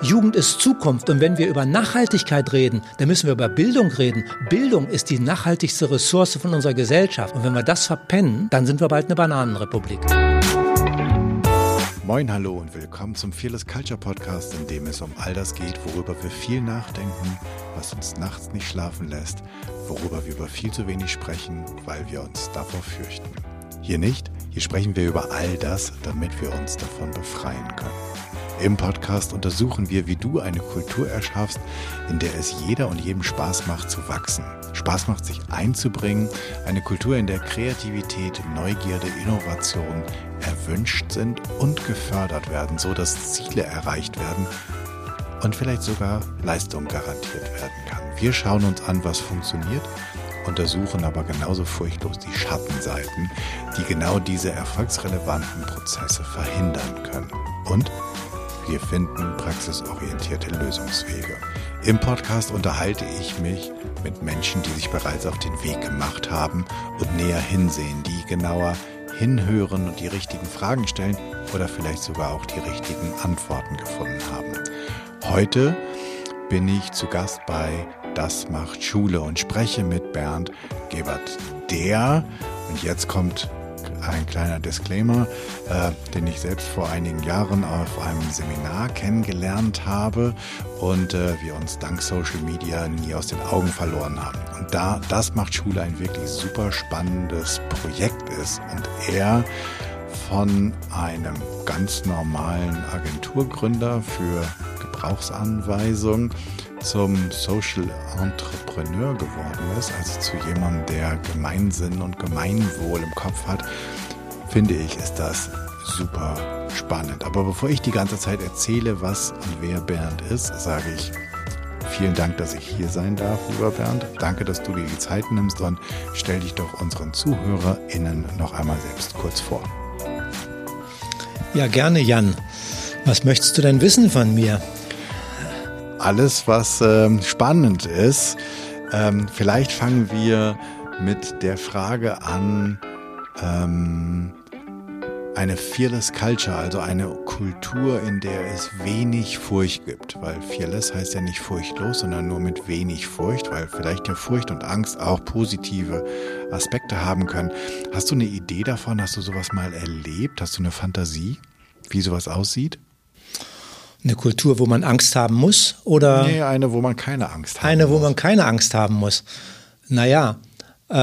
Jugend ist Zukunft und wenn wir über Nachhaltigkeit reden, dann müssen wir über Bildung reden. Bildung ist die nachhaltigste Ressource von unserer Gesellschaft und wenn wir das verpennen, dann sind wir bald eine Bananenrepublik. Moin, hallo und willkommen zum Fearless Culture Podcast, in dem es um all das geht, worüber wir viel nachdenken, was uns nachts nicht schlafen lässt, worüber wir über viel zu wenig sprechen, weil wir uns davor fürchten. Hier nicht, hier sprechen wir über all das, damit wir uns davon befreien können. Im Podcast untersuchen wir, wie du eine Kultur erschaffst, in der es jeder und jedem Spaß macht zu wachsen. Spaß macht, sich einzubringen. Eine Kultur, in der Kreativität, Neugierde, Innovation erwünscht sind und gefördert werden, so dass Ziele erreicht werden und vielleicht sogar Leistung garantiert werden kann. Wir schauen uns an, was funktioniert untersuchen aber genauso furchtlos die Schattenseiten, die genau diese erfolgsrelevanten Prozesse verhindern können. Und wir finden praxisorientierte Lösungswege. Im Podcast unterhalte ich mich mit Menschen, die sich bereits auf den Weg gemacht haben und näher hinsehen, die genauer hinhören und die richtigen Fragen stellen oder vielleicht sogar auch die richtigen Antworten gefunden haben. Heute bin ich zu Gast bei Das macht Schule und spreche mit Bernd Gebert. Der, und jetzt kommt ein kleiner Disclaimer, äh, den ich selbst vor einigen Jahren auf einem Seminar kennengelernt habe und äh, wir uns dank Social Media nie aus den Augen verloren haben. Und da das macht Schule ein wirklich super spannendes Projekt ist und er von einem ganz normalen Agenturgründer für Gebrauchsanweisung zum Social Entrepreneur geworden ist, also zu jemandem, der Gemeinsinn und Gemeinwohl im Kopf hat, finde ich, ist das super spannend. Aber bevor ich die ganze Zeit erzähle, was und wer Bernd ist, sage ich vielen Dank, dass ich hier sein darf, lieber Bernd. Danke, dass du dir die Zeit nimmst und stell dich doch unseren ZuhörerInnen noch einmal selbst kurz vor. Ja, gerne, Jan. Was möchtest du denn wissen von mir? Alles, was ähm, spannend ist. Ähm, vielleicht fangen wir mit der Frage an, ähm, eine fearless Culture, also eine Kultur, in der es wenig Furcht gibt. Weil fearless heißt ja nicht furchtlos, sondern nur mit wenig Furcht, weil vielleicht ja Furcht und Angst auch positive Aspekte haben können. Hast du eine Idee davon? Hast du sowas mal erlebt? Hast du eine Fantasie, wie sowas aussieht? Eine Kultur, wo man Angst haben muss? Oder nee, eine, wo man keine Angst hat. Eine, muss. wo man keine Angst haben muss. Naja, äh,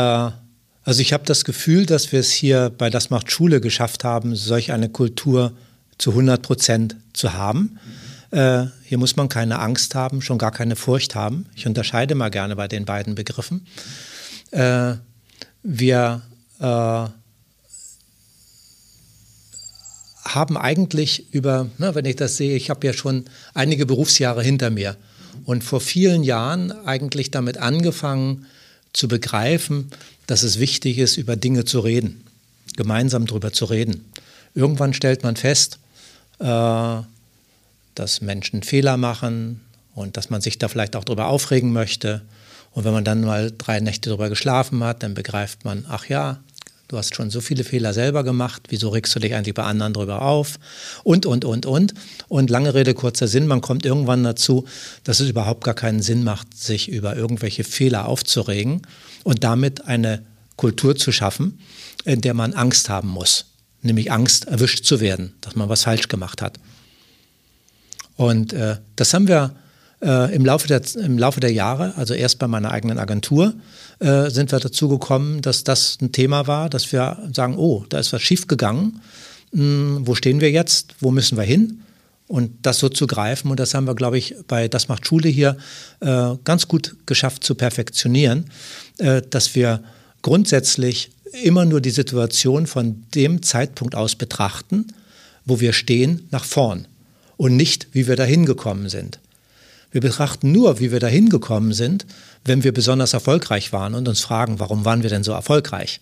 also ich habe das Gefühl, dass wir es hier bei Das macht Schule geschafft haben, solch eine Kultur zu 100 Prozent zu haben. Äh, hier muss man keine Angst haben, schon gar keine Furcht haben. Ich unterscheide mal gerne bei den beiden Begriffen. Äh, wir äh, haben eigentlich über, na, wenn ich das sehe, ich habe ja schon einige Berufsjahre hinter mir und vor vielen Jahren eigentlich damit angefangen zu begreifen, dass es wichtig ist, über Dinge zu reden, gemeinsam darüber zu reden. Irgendwann stellt man fest, äh, dass Menschen Fehler machen und dass man sich da vielleicht auch darüber aufregen möchte. Und wenn man dann mal drei Nächte darüber geschlafen hat, dann begreift man, ach ja, du hast schon so viele Fehler selber gemacht, wieso regst du dich eigentlich bei anderen darüber auf? Und, und, und, und. Und lange Rede, kurzer Sinn, man kommt irgendwann dazu, dass es überhaupt gar keinen Sinn macht, sich über irgendwelche Fehler aufzuregen und damit eine Kultur zu schaffen, in der man Angst haben muss, nämlich Angst, erwischt zu werden, dass man was falsch gemacht hat. Und äh, das haben wir äh, im, Laufe der, im Laufe der Jahre, also erst bei meiner eigenen Agentur, äh, sind wir dazu gekommen, dass das ein Thema war, dass wir sagen, oh, da ist was schiefgegangen. Hm, wo stehen wir jetzt? Wo müssen wir hin? Und das so zu greifen, und das haben wir, glaube ich, bei Das macht Schule hier äh, ganz gut geschafft zu perfektionieren, äh, dass wir grundsätzlich immer nur die Situation von dem Zeitpunkt aus betrachten, wo wir stehen, nach vorn und nicht, wie wir dahin gekommen sind. Wir betrachten nur, wie wir dahin gekommen sind, wenn wir besonders erfolgreich waren und uns fragen, warum waren wir denn so erfolgreich?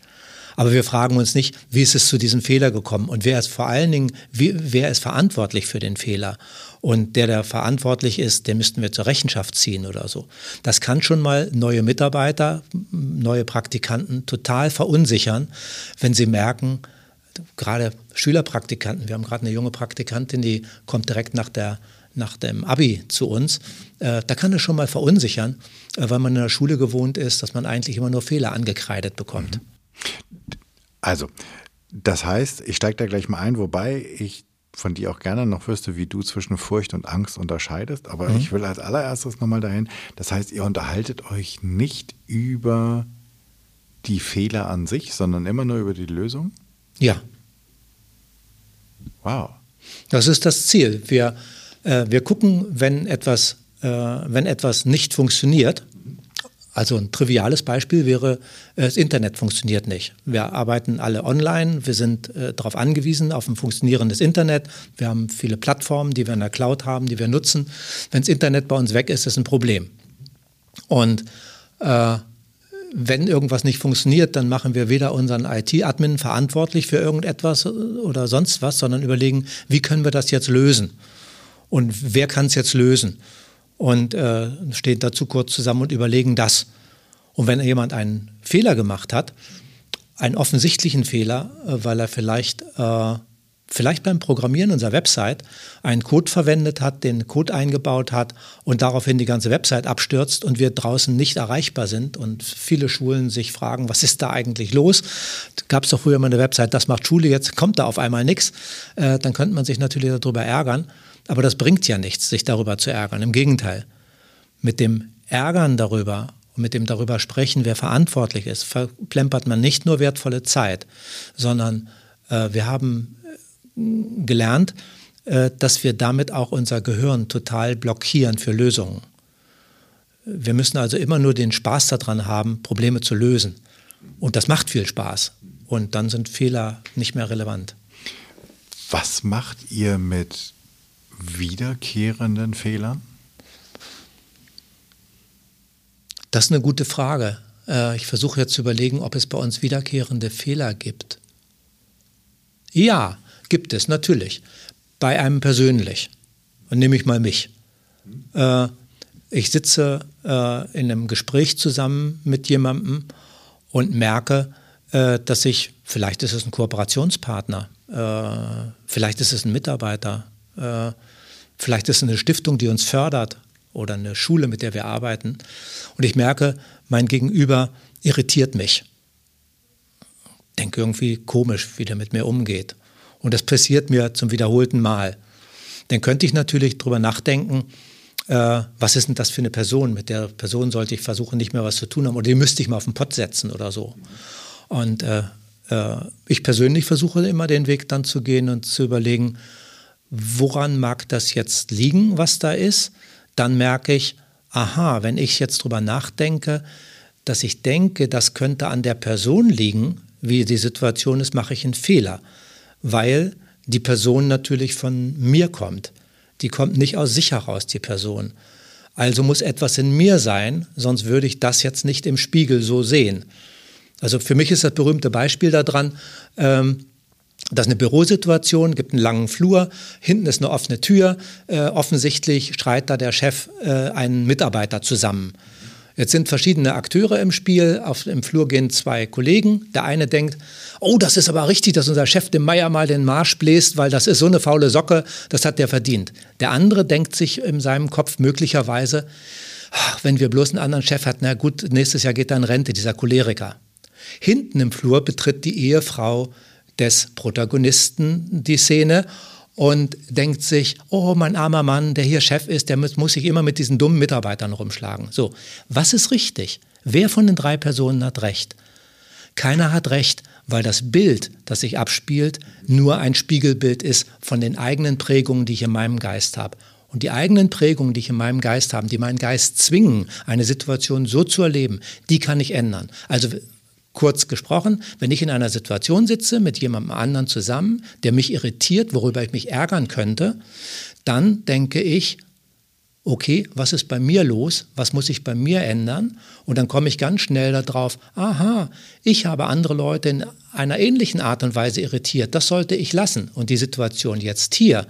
Aber wir fragen uns nicht, wie ist es zu diesem Fehler gekommen und wer ist vor allen Dingen, wie, wer ist verantwortlich für den Fehler? Und der, der verantwortlich ist, den müssten wir zur Rechenschaft ziehen oder so. Das kann schon mal neue Mitarbeiter, neue Praktikanten total verunsichern, wenn sie merken, gerade Schülerpraktikanten. Wir haben gerade eine junge Praktikantin, die kommt direkt nach, der, nach dem Abi zu uns. Äh, da kann es schon mal verunsichern, äh, weil man in der Schule gewohnt ist, dass man eigentlich immer nur Fehler angekreidet bekommt. Also, das heißt, ich steige da gleich mal ein, wobei ich von dir auch gerne noch wüsste, wie du zwischen Furcht und Angst unterscheidest. Aber mhm. ich will als allererstes nochmal dahin. Das heißt, ihr unterhaltet euch nicht über die Fehler an sich, sondern immer nur über die Lösung? Ja. Wow. Das ist das Ziel. Wir, äh, wir gucken, wenn etwas, äh, wenn etwas nicht funktioniert, also ein triviales Beispiel wäre, äh, das Internet funktioniert nicht. Wir arbeiten alle online, wir sind äh, darauf angewiesen, auf ein funktionierendes Internet. Wir haben viele Plattformen, die wir in der Cloud haben, die wir nutzen. Wenn das Internet bei uns weg ist, ist ein Problem. Und äh, wenn irgendwas nicht funktioniert, dann machen wir weder unseren IT-Admin verantwortlich für irgendetwas oder sonst was, sondern überlegen, wie können wir das jetzt lösen? Und wer kann es jetzt lösen? Und äh, stehen dazu kurz zusammen und überlegen das. Und wenn jemand einen Fehler gemacht hat, einen offensichtlichen Fehler, äh, weil er vielleicht äh, vielleicht beim Programmieren unserer Website einen Code verwendet hat, den Code eingebaut hat und daraufhin die ganze Website abstürzt und wir draußen nicht erreichbar sind und viele Schulen sich fragen, was ist da eigentlich los? Gab es doch früher mal eine Website, das macht Schule, jetzt kommt da auf einmal nichts. Äh, dann könnte man sich natürlich darüber ärgern, aber das bringt ja nichts, sich darüber zu ärgern. Im Gegenteil, mit dem Ärgern darüber und mit dem darüber sprechen, wer verantwortlich ist, verplempert man nicht nur wertvolle Zeit, sondern äh, wir haben gelernt, äh, dass wir damit auch unser Gehirn total blockieren für Lösungen. Wir müssen also immer nur den Spaß daran haben, Probleme zu lösen. Und das macht viel Spaß. Und dann sind Fehler nicht mehr relevant. Was macht ihr mit wiederkehrenden Fehlern? Das ist eine gute Frage. Äh, ich versuche jetzt zu überlegen, ob es bei uns wiederkehrende Fehler gibt. Ja, Gibt es, natürlich. Bei einem persönlich. Und nehme ich mal mich. Äh, ich sitze äh, in einem Gespräch zusammen mit jemandem und merke, dass ich, vielleicht ist es ein Kooperationspartner, vielleicht ist es ein Mitarbeiter, äh, vielleicht ist es eine Stiftung, die uns fördert oder eine Schule, mit der wir arbeiten. Und ich merke, mein Gegenüber irritiert mich. Denke irgendwie komisch, wie der mit mir umgeht. Und das passiert mir zum wiederholten Mal. Dann könnte ich natürlich darüber nachdenken, äh, was ist denn das für eine Person? Mit der Person sollte ich versuchen, nicht mehr was zu tun haben oder die müsste ich mal auf den Pott setzen oder so. Und äh, äh, ich persönlich versuche immer den Weg dann zu gehen und zu überlegen, woran mag das jetzt liegen, was da ist? Dann merke ich, aha, wenn ich jetzt drüber nachdenke, dass ich denke, das könnte an der Person liegen, wie die Situation ist, mache ich einen Fehler weil die Person natürlich von mir kommt. Die kommt nicht aus sich heraus, die Person. Also muss etwas in mir sein, sonst würde ich das jetzt nicht im Spiegel so sehen. Also für mich ist das berühmte Beispiel daran, ähm, das ist eine Bürosituation, gibt einen langen Flur, hinten ist eine offene Tür, äh, offensichtlich schreit da der Chef äh, einen Mitarbeiter zusammen. Jetzt sind verschiedene Akteure im Spiel. Auf dem Flur gehen zwei Kollegen. Der eine denkt, oh, das ist aber richtig, dass unser Chef dem Meier mal den Marsch bläst, weil das ist so eine faule Socke, das hat der verdient. Der andere denkt sich in seinem Kopf möglicherweise, wenn wir bloß einen anderen Chef hatten, na gut, nächstes Jahr geht er in Rente, dieser Choleriker. Hinten im Flur betritt die Ehefrau des Protagonisten die Szene und denkt sich, oh, mein armer Mann, der hier Chef ist, der muss, muss sich immer mit diesen dummen Mitarbeitern rumschlagen. So, was ist richtig? Wer von den drei Personen hat recht? Keiner hat recht, weil das Bild, das sich abspielt, nur ein Spiegelbild ist von den eigenen Prägungen, die ich in meinem Geist habe. Und die eigenen Prägungen, die ich in meinem Geist habe, die meinen Geist zwingen, eine Situation so zu erleben, die kann ich ändern. Also Kurz gesprochen, wenn ich in einer Situation sitze mit jemandem anderen zusammen, der mich irritiert, worüber ich mich ärgern könnte, dann denke ich, okay, was ist bei mir los? Was muss ich bei mir ändern? Und dann komme ich ganz schnell darauf, aha, ich habe andere Leute in einer ähnlichen Art und Weise irritiert. Das sollte ich lassen. Und die Situation jetzt hier,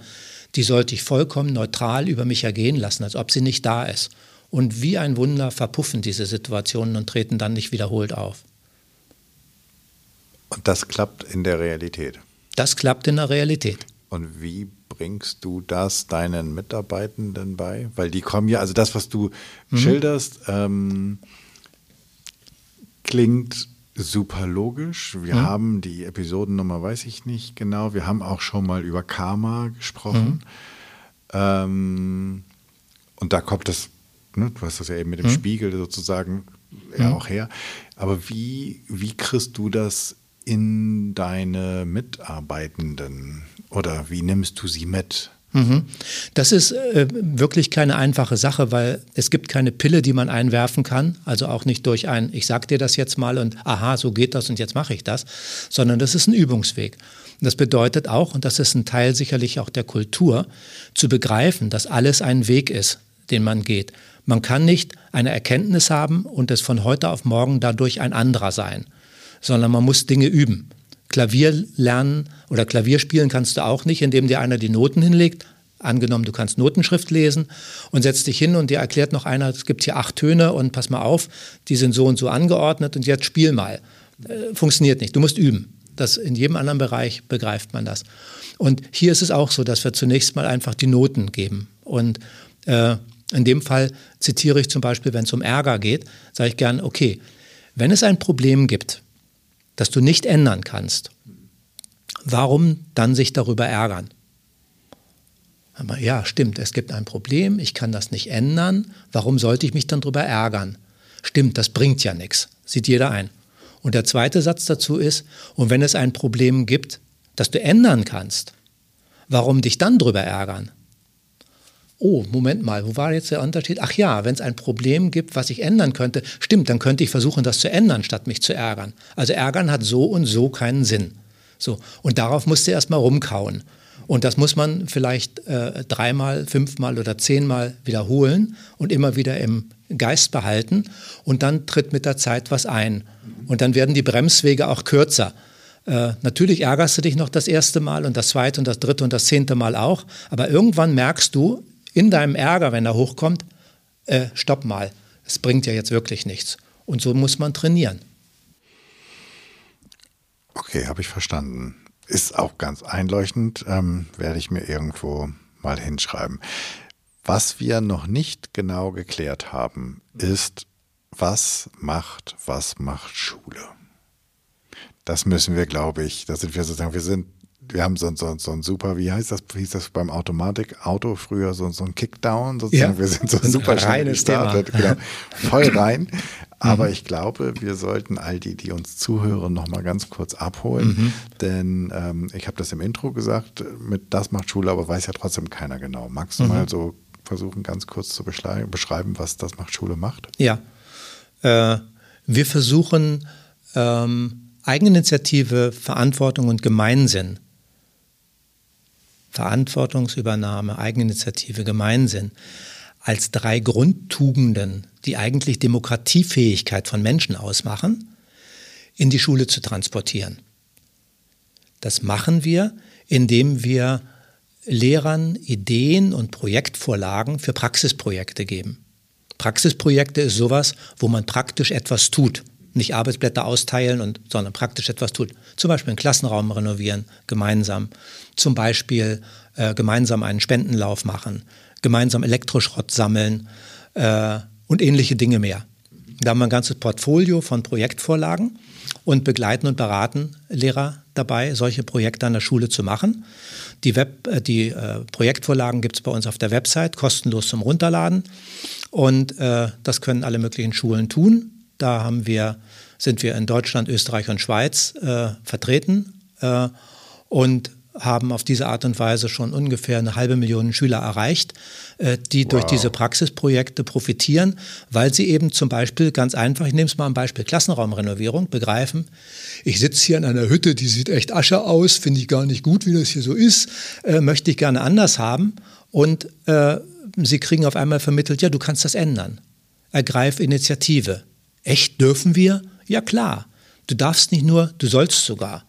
die sollte ich vollkommen neutral über mich ergehen lassen, als ob sie nicht da ist. Und wie ein Wunder verpuffen diese Situationen und treten dann nicht wiederholt auf. Und das klappt in der Realität. Das klappt in der Realität. Und wie bringst du das deinen Mitarbeitenden bei? Weil die kommen ja, also das, was du mhm. schilderst, ähm, klingt super logisch. Wir mhm. haben die Episodennummer, weiß ich nicht genau. Wir haben auch schon mal über Karma gesprochen. Mhm. Ähm, und da kommt das, ne, du hast das ja eben mit dem mhm. Spiegel sozusagen ja mhm. auch her. Aber wie, wie kriegst du das in deine Mitarbeitenden oder wie nimmst du sie mit? Mhm. Das ist äh, wirklich keine einfache Sache, weil es gibt keine Pille, die man einwerfen kann, also auch nicht durch ein, ich sag dir das jetzt mal und aha, so geht das und jetzt mache ich das, sondern das ist ein Übungsweg. Das bedeutet auch, und das ist ein Teil sicherlich auch der Kultur, zu begreifen, dass alles ein Weg ist, den man geht. Man kann nicht eine Erkenntnis haben und es von heute auf morgen dadurch ein anderer sein, sondern man muss Dinge üben. Klavier lernen oder Klavier spielen kannst du auch nicht, indem dir einer die Noten hinlegt. Angenommen, du kannst Notenschrift lesen und setzt dich hin und dir erklärt noch einer, es gibt hier acht Töne und pass mal auf, die sind so und so angeordnet und jetzt spiel mal. Äh, funktioniert nicht. Du musst üben. Das in jedem anderen Bereich begreift man das. Und hier ist es auch so, dass wir zunächst mal einfach die Noten geben. Und äh, in dem Fall zitiere ich zum Beispiel, wenn es um Ärger geht, sage ich gern, okay, wenn es ein Problem gibt, das du nicht ändern kannst, warum dann sich darüber ärgern? Aber ja, stimmt, es gibt ein Problem, ich kann das nicht ändern, warum sollte ich mich dann darüber ärgern? Stimmt, das bringt ja nichts, sieht jeder ein. Und der zweite Satz dazu ist, und wenn es ein Problem gibt, das du ändern kannst, warum dich dann darüber ärgern? Oh, Moment mal, wo war jetzt der Unterschied? Ach ja, wenn es ein Problem gibt, was ich ändern könnte, stimmt, dann könnte ich versuchen, das zu ändern, statt mich zu ärgern. Also ärgern hat so und so keinen Sinn. So, und darauf musst du erstmal rumkauen. Und das muss man vielleicht äh, dreimal, fünfmal oder zehnmal wiederholen und immer wieder im Geist behalten. Und dann tritt mit der Zeit was ein. Und dann werden die Bremswege auch kürzer. Äh, natürlich ärgerst du dich noch das erste Mal und das zweite und das dritte und das zehnte Mal auch. Aber irgendwann merkst du, in deinem Ärger, wenn er hochkommt, äh, stopp mal, es bringt ja jetzt wirklich nichts. Und so muss man trainieren. Okay, habe ich verstanden. Ist auch ganz einleuchtend, ähm, werde ich mir irgendwo mal hinschreiben. Was wir noch nicht genau geklärt haben, ist, was macht, was macht Schule? Das müssen wir, glaube ich, da sind wir sozusagen, wir sind wir haben so, so, so ein super, wie heißt das, wie hieß das beim Automatikauto früher, so, so ein Kickdown sozusagen. Ja, wir sind so super schnell gestartet, genau, voll rein. Aber mhm. ich glaube, wir sollten all die, die uns zuhören, nochmal ganz kurz abholen. Mhm. Denn ähm, ich habe das im Intro gesagt, mit das macht Schule, aber weiß ja trotzdem keiner genau. Magst du mhm. mal so versuchen, ganz kurz zu beschreiben, was das macht Schule macht? Ja. Äh, wir versuchen ähm, Eigeninitiative, Verantwortung und Gemeinsinn Verantwortungsübernahme, Eigeninitiative, Gemeinsinn als drei Grundtugenden, die eigentlich Demokratiefähigkeit von Menschen ausmachen, in die Schule zu transportieren. Das machen wir, indem wir Lehrern Ideen und Projektvorlagen für Praxisprojekte geben. Praxisprojekte ist sowas, wo man praktisch etwas tut nicht Arbeitsblätter austeilen, und, sondern praktisch etwas tut. Zum Beispiel einen Klassenraum renovieren, gemeinsam. Zum Beispiel äh, gemeinsam einen Spendenlauf machen, gemeinsam Elektroschrott sammeln äh, und ähnliche Dinge mehr. Da haben wir ein ganzes Portfolio von Projektvorlagen und begleiten und beraten Lehrer dabei, solche Projekte an der Schule zu machen. Die, Web, äh, die äh, Projektvorlagen gibt es bei uns auf der Website, kostenlos zum Runterladen. Und äh, das können alle möglichen Schulen tun. Da haben wir, sind wir in Deutschland, Österreich und Schweiz äh, vertreten äh, und haben auf diese Art und Weise schon ungefähr eine halbe Million Schüler erreicht, äh, die wow. durch diese Praxisprojekte profitieren, weil sie eben zum Beispiel ganz einfach, ich nehme es mal ein Beispiel Klassenraumrenovierung, begreifen, ich sitze hier in einer Hütte, die sieht echt Asche aus, finde ich gar nicht gut, wie das hier so ist, äh, möchte ich gerne anders haben und äh, sie kriegen auf einmal vermittelt, ja, du kannst das ändern. Ergreif Initiative. Echt dürfen wir? Ja klar. Du darfst nicht nur, du sollst sogar.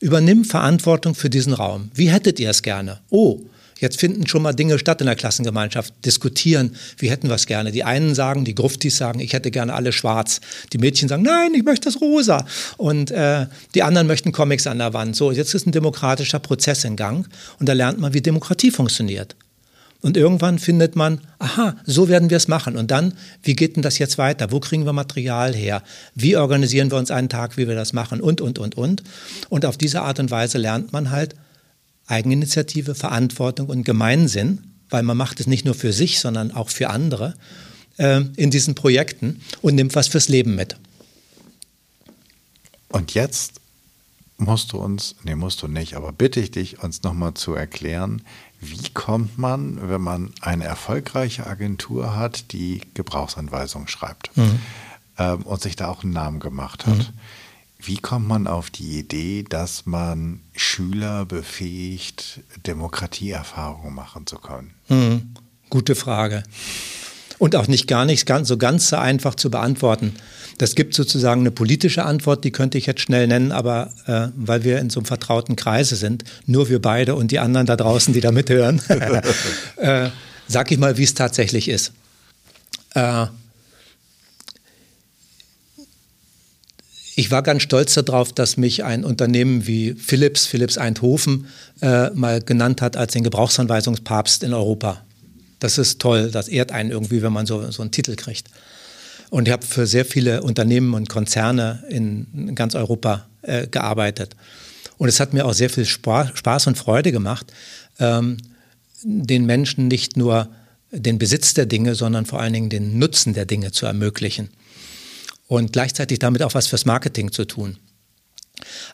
Übernimm Verantwortung für diesen Raum. Wie hättet ihr es gerne? Oh, Jetzt finden schon mal Dinge statt in der Klassengemeinschaft, diskutieren, wie hätten wir es gerne. Die einen sagen, die Gruftis sagen, ich hätte gerne alle schwarz. Die Mädchen sagen, nein, ich möchte das rosa. Und äh, die anderen möchten Comics an der Wand. So, jetzt ist ein demokratischer Prozess in Gang und da lernt man, wie Demokratie funktioniert. Und irgendwann findet man, aha, so werden wir es machen. Und dann, wie geht denn das jetzt weiter? Wo kriegen wir Material her? Wie organisieren wir uns einen Tag, wie wir das machen? Und, und, und, und. Und auf diese Art und Weise lernt man halt, Eigeninitiative, Verantwortung und Gemeinsinn, weil man macht es nicht nur für sich, sondern auch für andere äh, in diesen Projekten und nimmt was fürs Leben mit. Und jetzt musst du uns, nee, musst du nicht, aber bitte ich dich, uns nochmal zu erklären, wie kommt man, wenn man eine erfolgreiche Agentur hat, die Gebrauchsanweisungen schreibt mhm. ähm, und sich da auch einen Namen gemacht hat? Mhm. Wie kommt man auf die Idee, dass man Schüler befähigt, Demokratieerfahrungen machen zu können? Hm, gute Frage. Und auch nicht gar nicht ganz, so ganz so einfach zu beantworten. Das gibt sozusagen eine politische Antwort, die könnte ich jetzt schnell nennen, aber äh, weil wir in so einem vertrauten Kreise sind, nur wir beide und die anderen da draußen, die da mithören, äh, sag ich mal, wie es tatsächlich ist. Äh, Ich war ganz stolz darauf, dass mich ein Unternehmen wie Philips, Philips Eindhoven, äh, mal genannt hat als den Gebrauchsanweisungspapst in Europa. Das ist toll, das ehrt einen irgendwie, wenn man so, so einen Titel kriegt. Und ich habe für sehr viele Unternehmen und Konzerne in ganz Europa äh, gearbeitet. Und es hat mir auch sehr viel Spaß und Freude gemacht, ähm, den Menschen nicht nur den Besitz der Dinge, sondern vor allen Dingen den Nutzen der Dinge zu ermöglichen und gleichzeitig damit auch was fürs Marketing zu tun.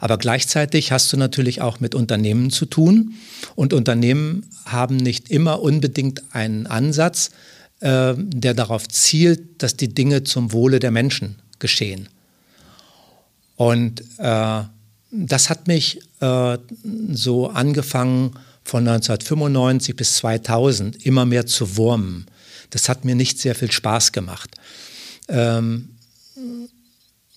Aber gleichzeitig hast du natürlich auch mit Unternehmen zu tun und Unternehmen haben nicht immer unbedingt einen Ansatz, äh, der darauf zielt, dass die Dinge zum Wohle der Menschen geschehen. Und äh, das hat mich äh, so angefangen von 1995 bis 2000 immer mehr zu wurmen. Das hat mir nicht sehr viel Spaß gemacht. Ähm,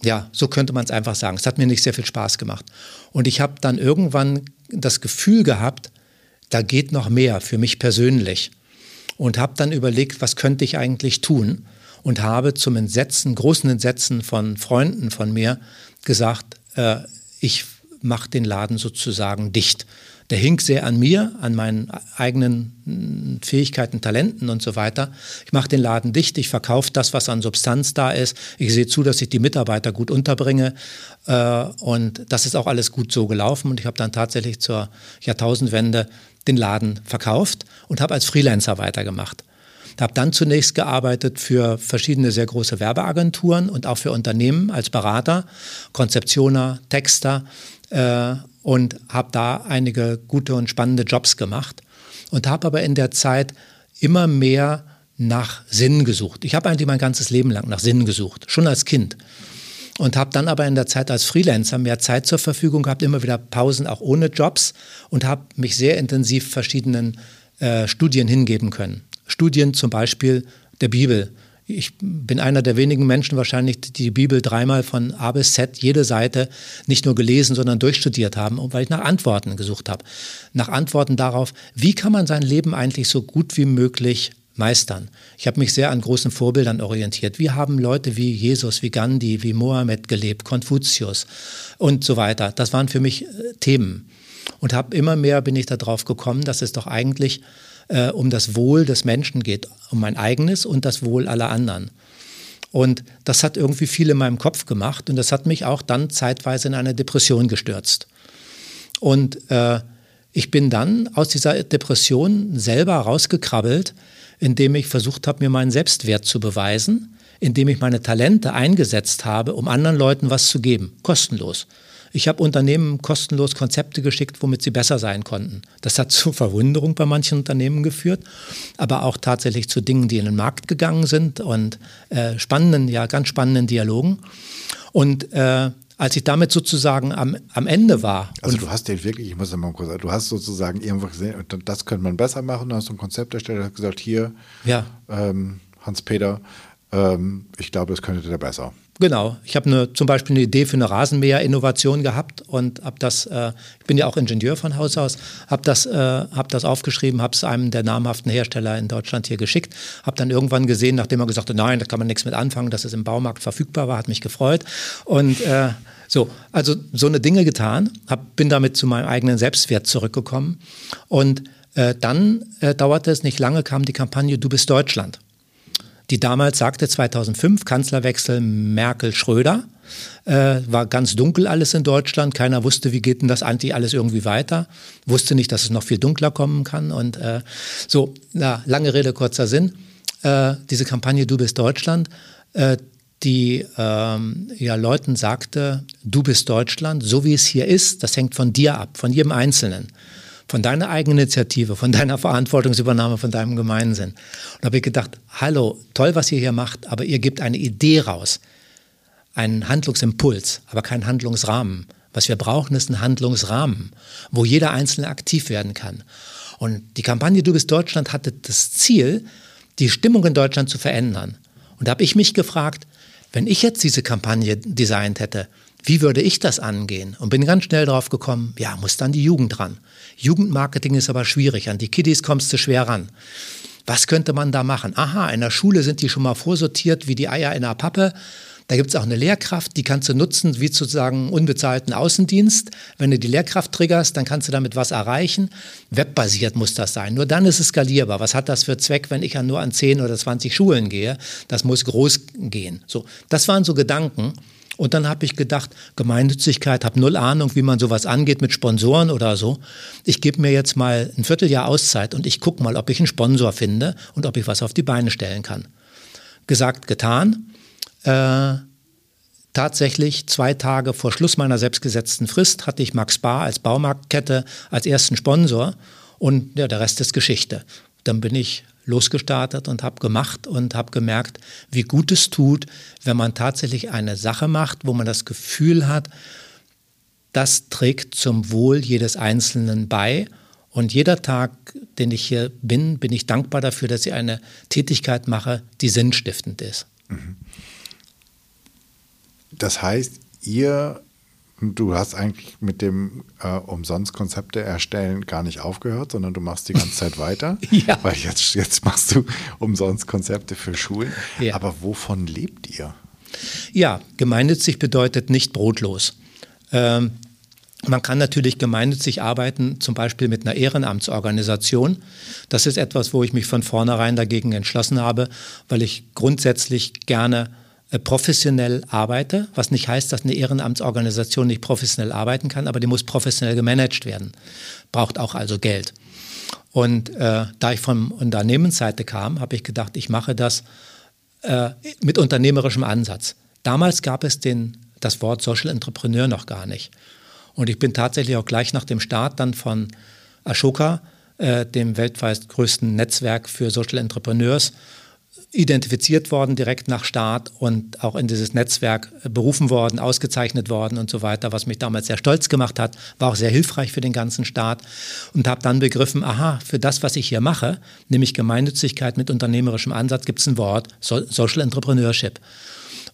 ja, so könnte man es einfach sagen. Es hat mir nicht sehr viel Spaß gemacht. Und ich habe dann irgendwann das Gefühl gehabt, da geht noch mehr für mich persönlich. Und habe dann überlegt, was könnte ich eigentlich tun? Und habe zum Entsetzen, großen Entsetzen von Freunden von mir gesagt, äh, ich mache den Laden sozusagen dicht der hing sehr an mir, an meinen eigenen hm, Fähigkeiten, Talenten und so weiter. Ich mache den Laden dicht, ich verkaufe das, was an Substanz da ist. Ich sehe zu, dass ich die Mitarbeiter gut unterbringe. Äh, und das ist auch alles gut so gelaufen. Und ich habe dann tatsächlich zur Jahrtausendwende den Laden verkauft und habe als Freelancer weitergemacht. Habe dann zunächst gearbeitet für verschiedene sehr große Werbeagenturen und auch für Unternehmen als Berater, Konzeptioner, Texter äh, und habe da einige gute und spannende Jobs gemacht und habe aber in der Zeit immer mehr nach Sinn gesucht. Ich habe eigentlich mein ganzes Leben lang nach Sinn gesucht, schon als Kind. Und habe dann aber in der Zeit als Freelancer mehr Zeit zur Verfügung gehabt, immer wieder Pausen auch ohne Jobs und habe mich sehr intensiv verschiedenen äh, Studien hingeben können. Studien zum Beispiel der Bibel, ich bin einer der wenigen Menschen wahrscheinlich, die die Bibel dreimal von A bis Z, jede Seite nicht nur gelesen, sondern durchstudiert haben, weil ich nach Antworten gesucht habe. Nach Antworten darauf, wie kann man sein Leben eigentlich so gut wie möglich meistern. Ich habe mich sehr an großen Vorbildern orientiert. Wie haben Leute wie Jesus, wie Gandhi, wie Mohammed gelebt, Konfuzius und so weiter. Das waren für mich äh, Themen. Und habe immer mehr bin ich darauf gekommen, dass es doch eigentlich äh, um das Wohl des Menschen geht, um mein eigenes und das Wohl aller anderen. Und das hat irgendwie viel in meinem Kopf gemacht und das hat mich auch dann zeitweise in eine Depression gestürzt. Und äh, ich bin dann aus dieser Depression selber rausgekrabbelt, indem ich versucht habe, mir meinen Selbstwert zu beweisen, indem ich meine Talente eingesetzt habe, um anderen Leuten was zu geben, kostenlos. Ich habe Unternehmen kostenlos Konzepte geschickt, womit sie besser sein konnten. Das hat zu Verwunderung bei manchen Unternehmen geführt, aber auch tatsächlich zu Dingen, die in den Markt gegangen sind und äh, spannenden, ja, ganz spannenden Dialogen. Und äh, als ich damit sozusagen am, am Ende war. Also du hast den wirklich, ich muss mal kurz sagen, du hast sozusagen irgendwo gesehen, das könnte man besser machen, du hast ein Konzept erstellt, hast gesagt, hier, ja. ähm, Hans-Peter, ähm, ich glaube, das könnte der besser. Genau. Ich habe eine, zum Beispiel eine Idee für eine Rasenmäher-Innovation gehabt und habe das, äh, ich bin ja auch Ingenieur von Haus aus, habe das, äh, hab das aufgeschrieben, habe es einem der namhaften Hersteller in Deutschland hier geschickt, habe dann irgendwann gesehen, nachdem er gesagt hat, nein, da kann man nichts mit anfangen, dass es im Baumarkt verfügbar war, hat mich gefreut. Und äh, so, also so eine Dinge getan, hab, bin damit zu meinem eigenen Selbstwert zurückgekommen und äh, dann äh, dauerte es nicht lange, kam die Kampagne Du bist Deutschland die damals sagte 2005 Kanzlerwechsel Merkel-Schröder. Äh, war ganz dunkel alles in Deutschland. Keiner wusste, wie geht denn das Anti alles irgendwie weiter. Wusste nicht, dass es noch viel dunkler kommen kann. Und äh, so, na, lange Rede, kurzer Sinn. Äh, diese Kampagne Du bist Deutschland, äh, die ähm, ja, Leuten sagte, du bist Deutschland, so wie es hier ist, das hängt von dir ab, von jedem Einzelnen von deiner Eigeninitiative, von deiner Verantwortungsübernahme, von deinem Gemeinsinn. Und habe ich gedacht, hallo, toll, was ihr hier macht, aber ihr gebt eine Idee raus, einen Handlungsimpuls, aber keinen Handlungsrahmen. Was wir brauchen, ist ein Handlungsrahmen, wo jeder Einzelne aktiv werden kann. Und die Kampagne Du bist Deutschland hatte das Ziel, die Stimmung in Deutschland zu verändern. Und da habe ich mich gefragt, wenn ich jetzt diese Kampagne designt hätte, wie würde ich das angehen? Und bin ganz schnell drauf gekommen, ja, muss dann die Jugend ran. Jugendmarketing ist aber schwierig, an die Kiddies kommst du schwer ran. Was könnte man da machen? Aha, in der Schule sind die schon mal vorsortiert wie die Eier in einer Pappe. Da gibt es auch eine Lehrkraft, die kannst du nutzen wie sozusagen unbezahlten Außendienst. Wenn du die Lehrkraft triggerst, dann kannst du damit was erreichen. Webbasiert muss das sein. Nur dann ist es skalierbar. Was hat das für Zweck, wenn ich nur an 10 oder 20 Schulen gehe? Das muss groß gehen. So, das waren so Gedanken. Und dann habe ich gedacht, Gemeinnützigkeit, habe null Ahnung, wie man sowas angeht mit Sponsoren oder so. Ich gebe mir jetzt mal ein Vierteljahr Auszeit und ich gucke mal, ob ich einen Sponsor finde und ob ich was auf die Beine stellen kann. Gesagt, getan. Äh, tatsächlich zwei Tage vor Schluss meiner selbstgesetzten Frist hatte ich Max Bar als Baumarktkette als ersten Sponsor und ja, der Rest ist Geschichte. Dann bin ich losgestartet und habe gemacht und habe gemerkt, wie gut es tut, wenn man tatsächlich eine Sache macht, wo man das Gefühl hat, das trägt zum Wohl jedes Einzelnen bei. Und jeder Tag, den ich hier bin, bin ich dankbar dafür, dass ich eine Tätigkeit mache, die sinnstiftend ist. Das heißt, ihr du hast eigentlich mit dem äh, Umsonst-Konzepte erstellen gar nicht aufgehört, sondern du machst die ganze Zeit weiter. ja. Weil jetzt, jetzt machst du Umsonst-Konzepte für Schulen. Ja. Aber wovon lebt ihr? Ja, gemeinnützig bedeutet nicht brotlos. Ähm, man kann natürlich gemeinnützig arbeiten, zum Beispiel mit einer Ehrenamtsorganisation. Das ist etwas, wo ich mich von vornherein dagegen entschlossen habe, weil ich grundsätzlich gerne professionell arbeite, was nicht heißt, dass eine Ehrenamtsorganisation nicht professionell arbeiten kann, aber die muss professionell gemanagt werden. Braucht auch also Geld. Und äh, da ich von Unternehmensseite kam, habe ich gedacht, ich mache das äh, mit unternehmerischem Ansatz. Damals gab es den, das Wort Social Entrepreneur noch gar nicht. Und ich bin tatsächlich auch gleich nach dem Start dann von Ashoka, äh, dem weltweit größten Netzwerk für Social Entrepreneurs, identifiziert worden direkt nach Start und auch in dieses Netzwerk berufen worden, ausgezeichnet worden und so weiter, was mich damals sehr stolz gemacht hat, war auch sehr hilfreich für den ganzen Staat und habe dann begriffen, aha, für das, was ich hier mache, nämlich Gemeinnützigkeit mit unternehmerischem Ansatz, gibt es ein Wort, Social Entrepreneurship.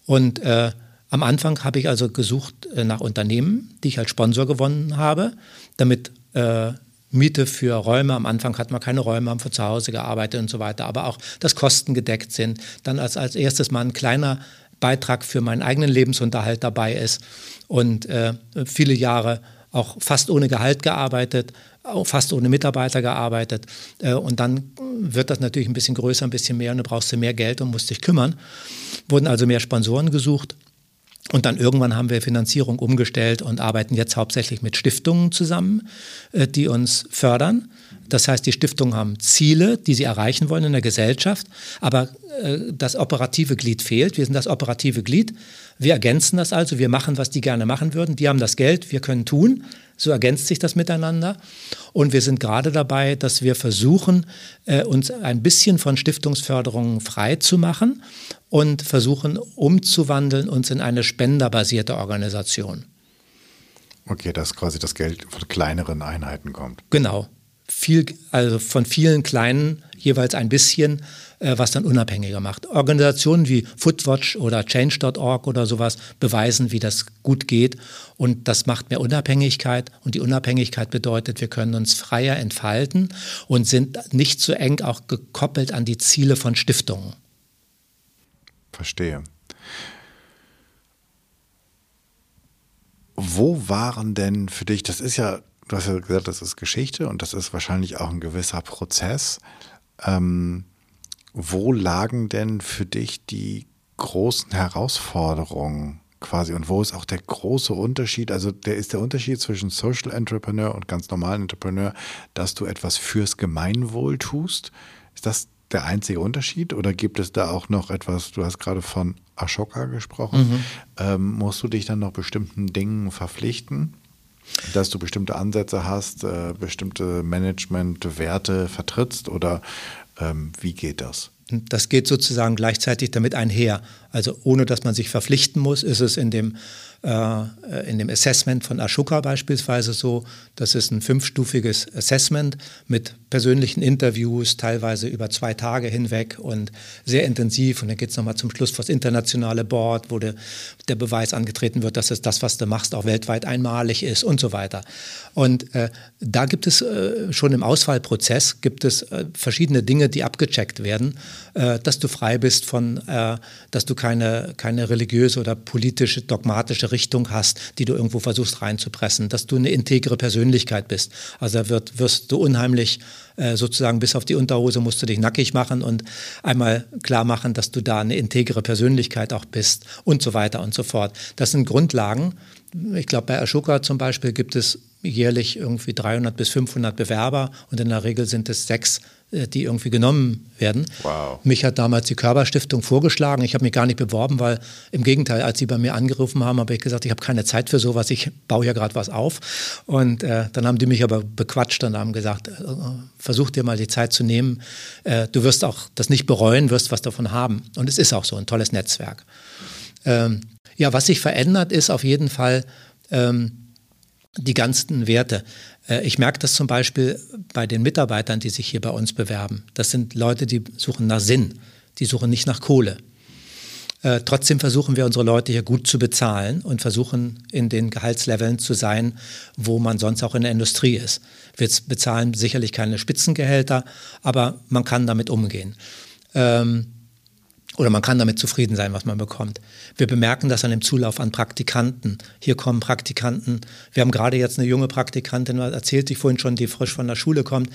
Und äh, am Anfang habe ich also gesucht äh, nach Unternehmen, die ich als Sponsor gewonnen habe, damit äh, Miete für Räume. Am Anfang hat man keine Räume, haben von zu Hause gearbeitet und so weiter, aber auch, dass Kosten gedeckt sind. Dann als, als erstes mal ein kleiner Beitrag für meinen eigenen Lebensunterhalt dabei ist und äh, viele Jahre auch fast ohne Gehalt gearbeitet, auch fast ohne Mitarbeiter gearbeitet. Äh, und dann wird das natürlich ein bisschen größer, ein bisschen mehr und du brauchst du mehr Geld und musst dich kümmern. Wurden also mehr Sponsoren gesucht. Und dann irgendwann haben wir Finanzierung umgestellt und arbeiten jetzt hauptsächlich mit Stiftungen zusammen, äh, die uns fördern. Das heißt, die Stiftungen haben Ziele, die sie erreichen wollen in der Gesellschaft, aber äh, das operative Glied fehlt. Wir sind das operative Glied. Wir ergänzen das also, wir machen, was die gerne machen würden. Die haben das Geld, wir können tun. So ergänzt sich das miteinander. Und wir sind gerade dabei, dass wir versuchen, äh, uns ein bisschen von Stiftungsförderungen frei zu machen und versuchen umzuwandeln uns in eine spenderbasierte Organisation. Okay, dass quasi das Geld von kleineren Einheiten kommt. Genau. Viel, also von vielen kleinen jeweils ein bisschen äh, was dann unabhängiger macht. Organisationen wie Footwatch oder Change.org oder sowas beweisen, wie das gut geht und das macht mehr Unabhängigkeit und die Unabhängigkeit bedeutet, wir können uns freier entfalten und sind nicht so eng auch gekoppelt an die Ziele von Stiftungen. Verstehe. Wo waren denn für dich, das ist ja, du hast ja gesagt, das ist Geschichte und das ist wahrscheinlich auch ein gewisser Prozess. Ähm, wo lagen denn für dich die großen Herausforderungen quasi und wo ist auch der große Unterschied? Also der ist der Unterschied zwischen Social Entrepreneur und ganz normalen Entrepreneur, dass du etwas fürs Gemeinwohl tust. Ist das der einzige Unterschied oder gibt es da auch noch etwas, du hast gerade von Ashoka gesprochen, mhm. ähm, musst du dich dann noch bestimmten Dingen verpflichten? Dass du bestimmte Ansätze hast, äh, bestimmte Management-Werte vertrittst oder ähm, wie geht das? Das geht sozusagen gleichzeitig damit einher. Also ohne dass man sich verpflichten muss, ist es in dem äh, in dem Assessment von Ashoka beispielsweise so. Das ist ein fünfstufiges Assessment mit persönlichen Interviews, teilweise über zwei Tage hinweg und sehr intensiv. Und dann geht es nochmal zum Schluss vor das internationale Board, wo de, der Beweis angetreten wird, dass es das, was du machst, auch weltweit einmalig ist und so weiter. Und äh, da gibt es äh, schon im Auswahlprozess gibt es äh, verschiedene Dinge, die abgecheckt werden, äh, dass du frei bist von, äh, dass du keine, keine religiöse oder politische, dogmatische Richtung hast, die du irgendwo versuchst reinzupressen, dass du eine integre Persönlichkeit bist. Also da wird, wirst du unheimlich äh, sozusagen bis auf die Unterhose musst du dich nackig machen und einmal klar machen, dass du da eine integre Persönlichkeit auch bist und so weiter und so fort. Das sind Grundlagen. Ich glaube, bei Ashoka zum Beispiel gibt es jährlich irgendwie 300 bis 500 Bewerber und in der Regel sind es sechs die irgendwie genommen werden. Wow. Mich hat damals die Körperstiftung vorgeschlagen. Ich habe mich gar nicht beworben, weil im Gegenteil, als sie bei mir angerufen haben, habe ich gesagt, ich habe keine Zeit für sowas, ich baue ja gerade was auf. Und äh, dann haben die mich aber bequatscht und haben gesagt, äh, versuch dir mal die Zeit zu nehmen. Äh, du wirst auch das nicht bereuen, wirst was davon haben. Und es ist auch so ein tolles Netzwerk. Ähm, ja, was sich verändert, ist auf jeden Fall ähm, die ganzen Werte. Äh, ich merke das zum Beispiel bei den Mitarbeitern, die sich hier bei uns bewerben. Das sind Leute, die suchen nach Sinn, die suchen nicht nach Kohle. Äh, trotzdem versuchen wir unsere Leute hier gut zu bezahlen und versuchen in den Gehaltsleveln zu sein, wo man sonst auch in der Industrie ist. Wir bezahlen sicherlich keine Spitzengehälter, aber man kann damit umgehen. Ähm, oder man kann damit zufrieden sein, was man bekommt. Wir bemerken das an dem Zulauf an Praktikanten. Hier kommen Praktikanten. Wir haben gerade jetzt eine junge Praktikantin, erzählt sich vorhin schon, die frisch von der Schule kommt,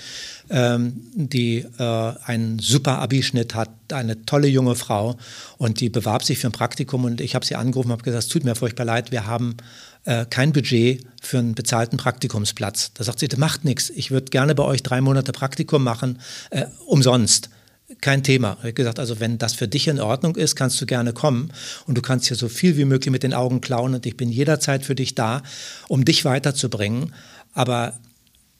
ähm, die äh, einen super Abischnitt hat, eine tolle junge Frau und die bewarb sich für ein Praktikum und ich habe sie angerufen und habe gesagt, es tut mir furchtbar leid, wir haben äh, kein Budget für einen bezahlten Praktikumsplatz. Da sagt sie, das macht nichts. Ich würde gerne bei euch drei Monate Praktikum machen, äh, umsonst kein Thema. Ich habe gesagt, also wenn das für dich in Ordnung ist, kannst du gerne kommen und du kannst hier so viel wie möglich mit den Augen klauen und ich bin jederzeit für dich da, um dich weiterzubringen. Aber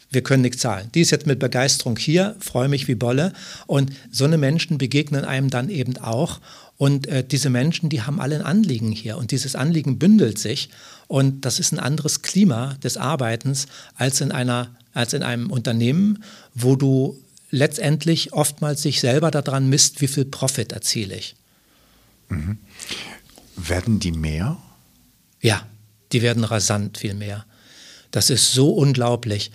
wir können nichts zahlen. Die ist jetzt mit Begeisterung hier, freue mich wie Bolle. Und so eine Menschen begegnen einem dann eben auch. Und äh, diese Menschen, die haben alle ein Anliegen hier. Und dieses Anliegen bündelt sich. Und das ist ein anderes Klima des Arbeitens als in, einer, als in einem Unternehmen, wo du letztendlich oftmals sich selber daran misst, wie viel Profit erziele ich. Mhm. Werden die mehr? Ja, die werden rasant viel mehr. Das ist so unglaublich.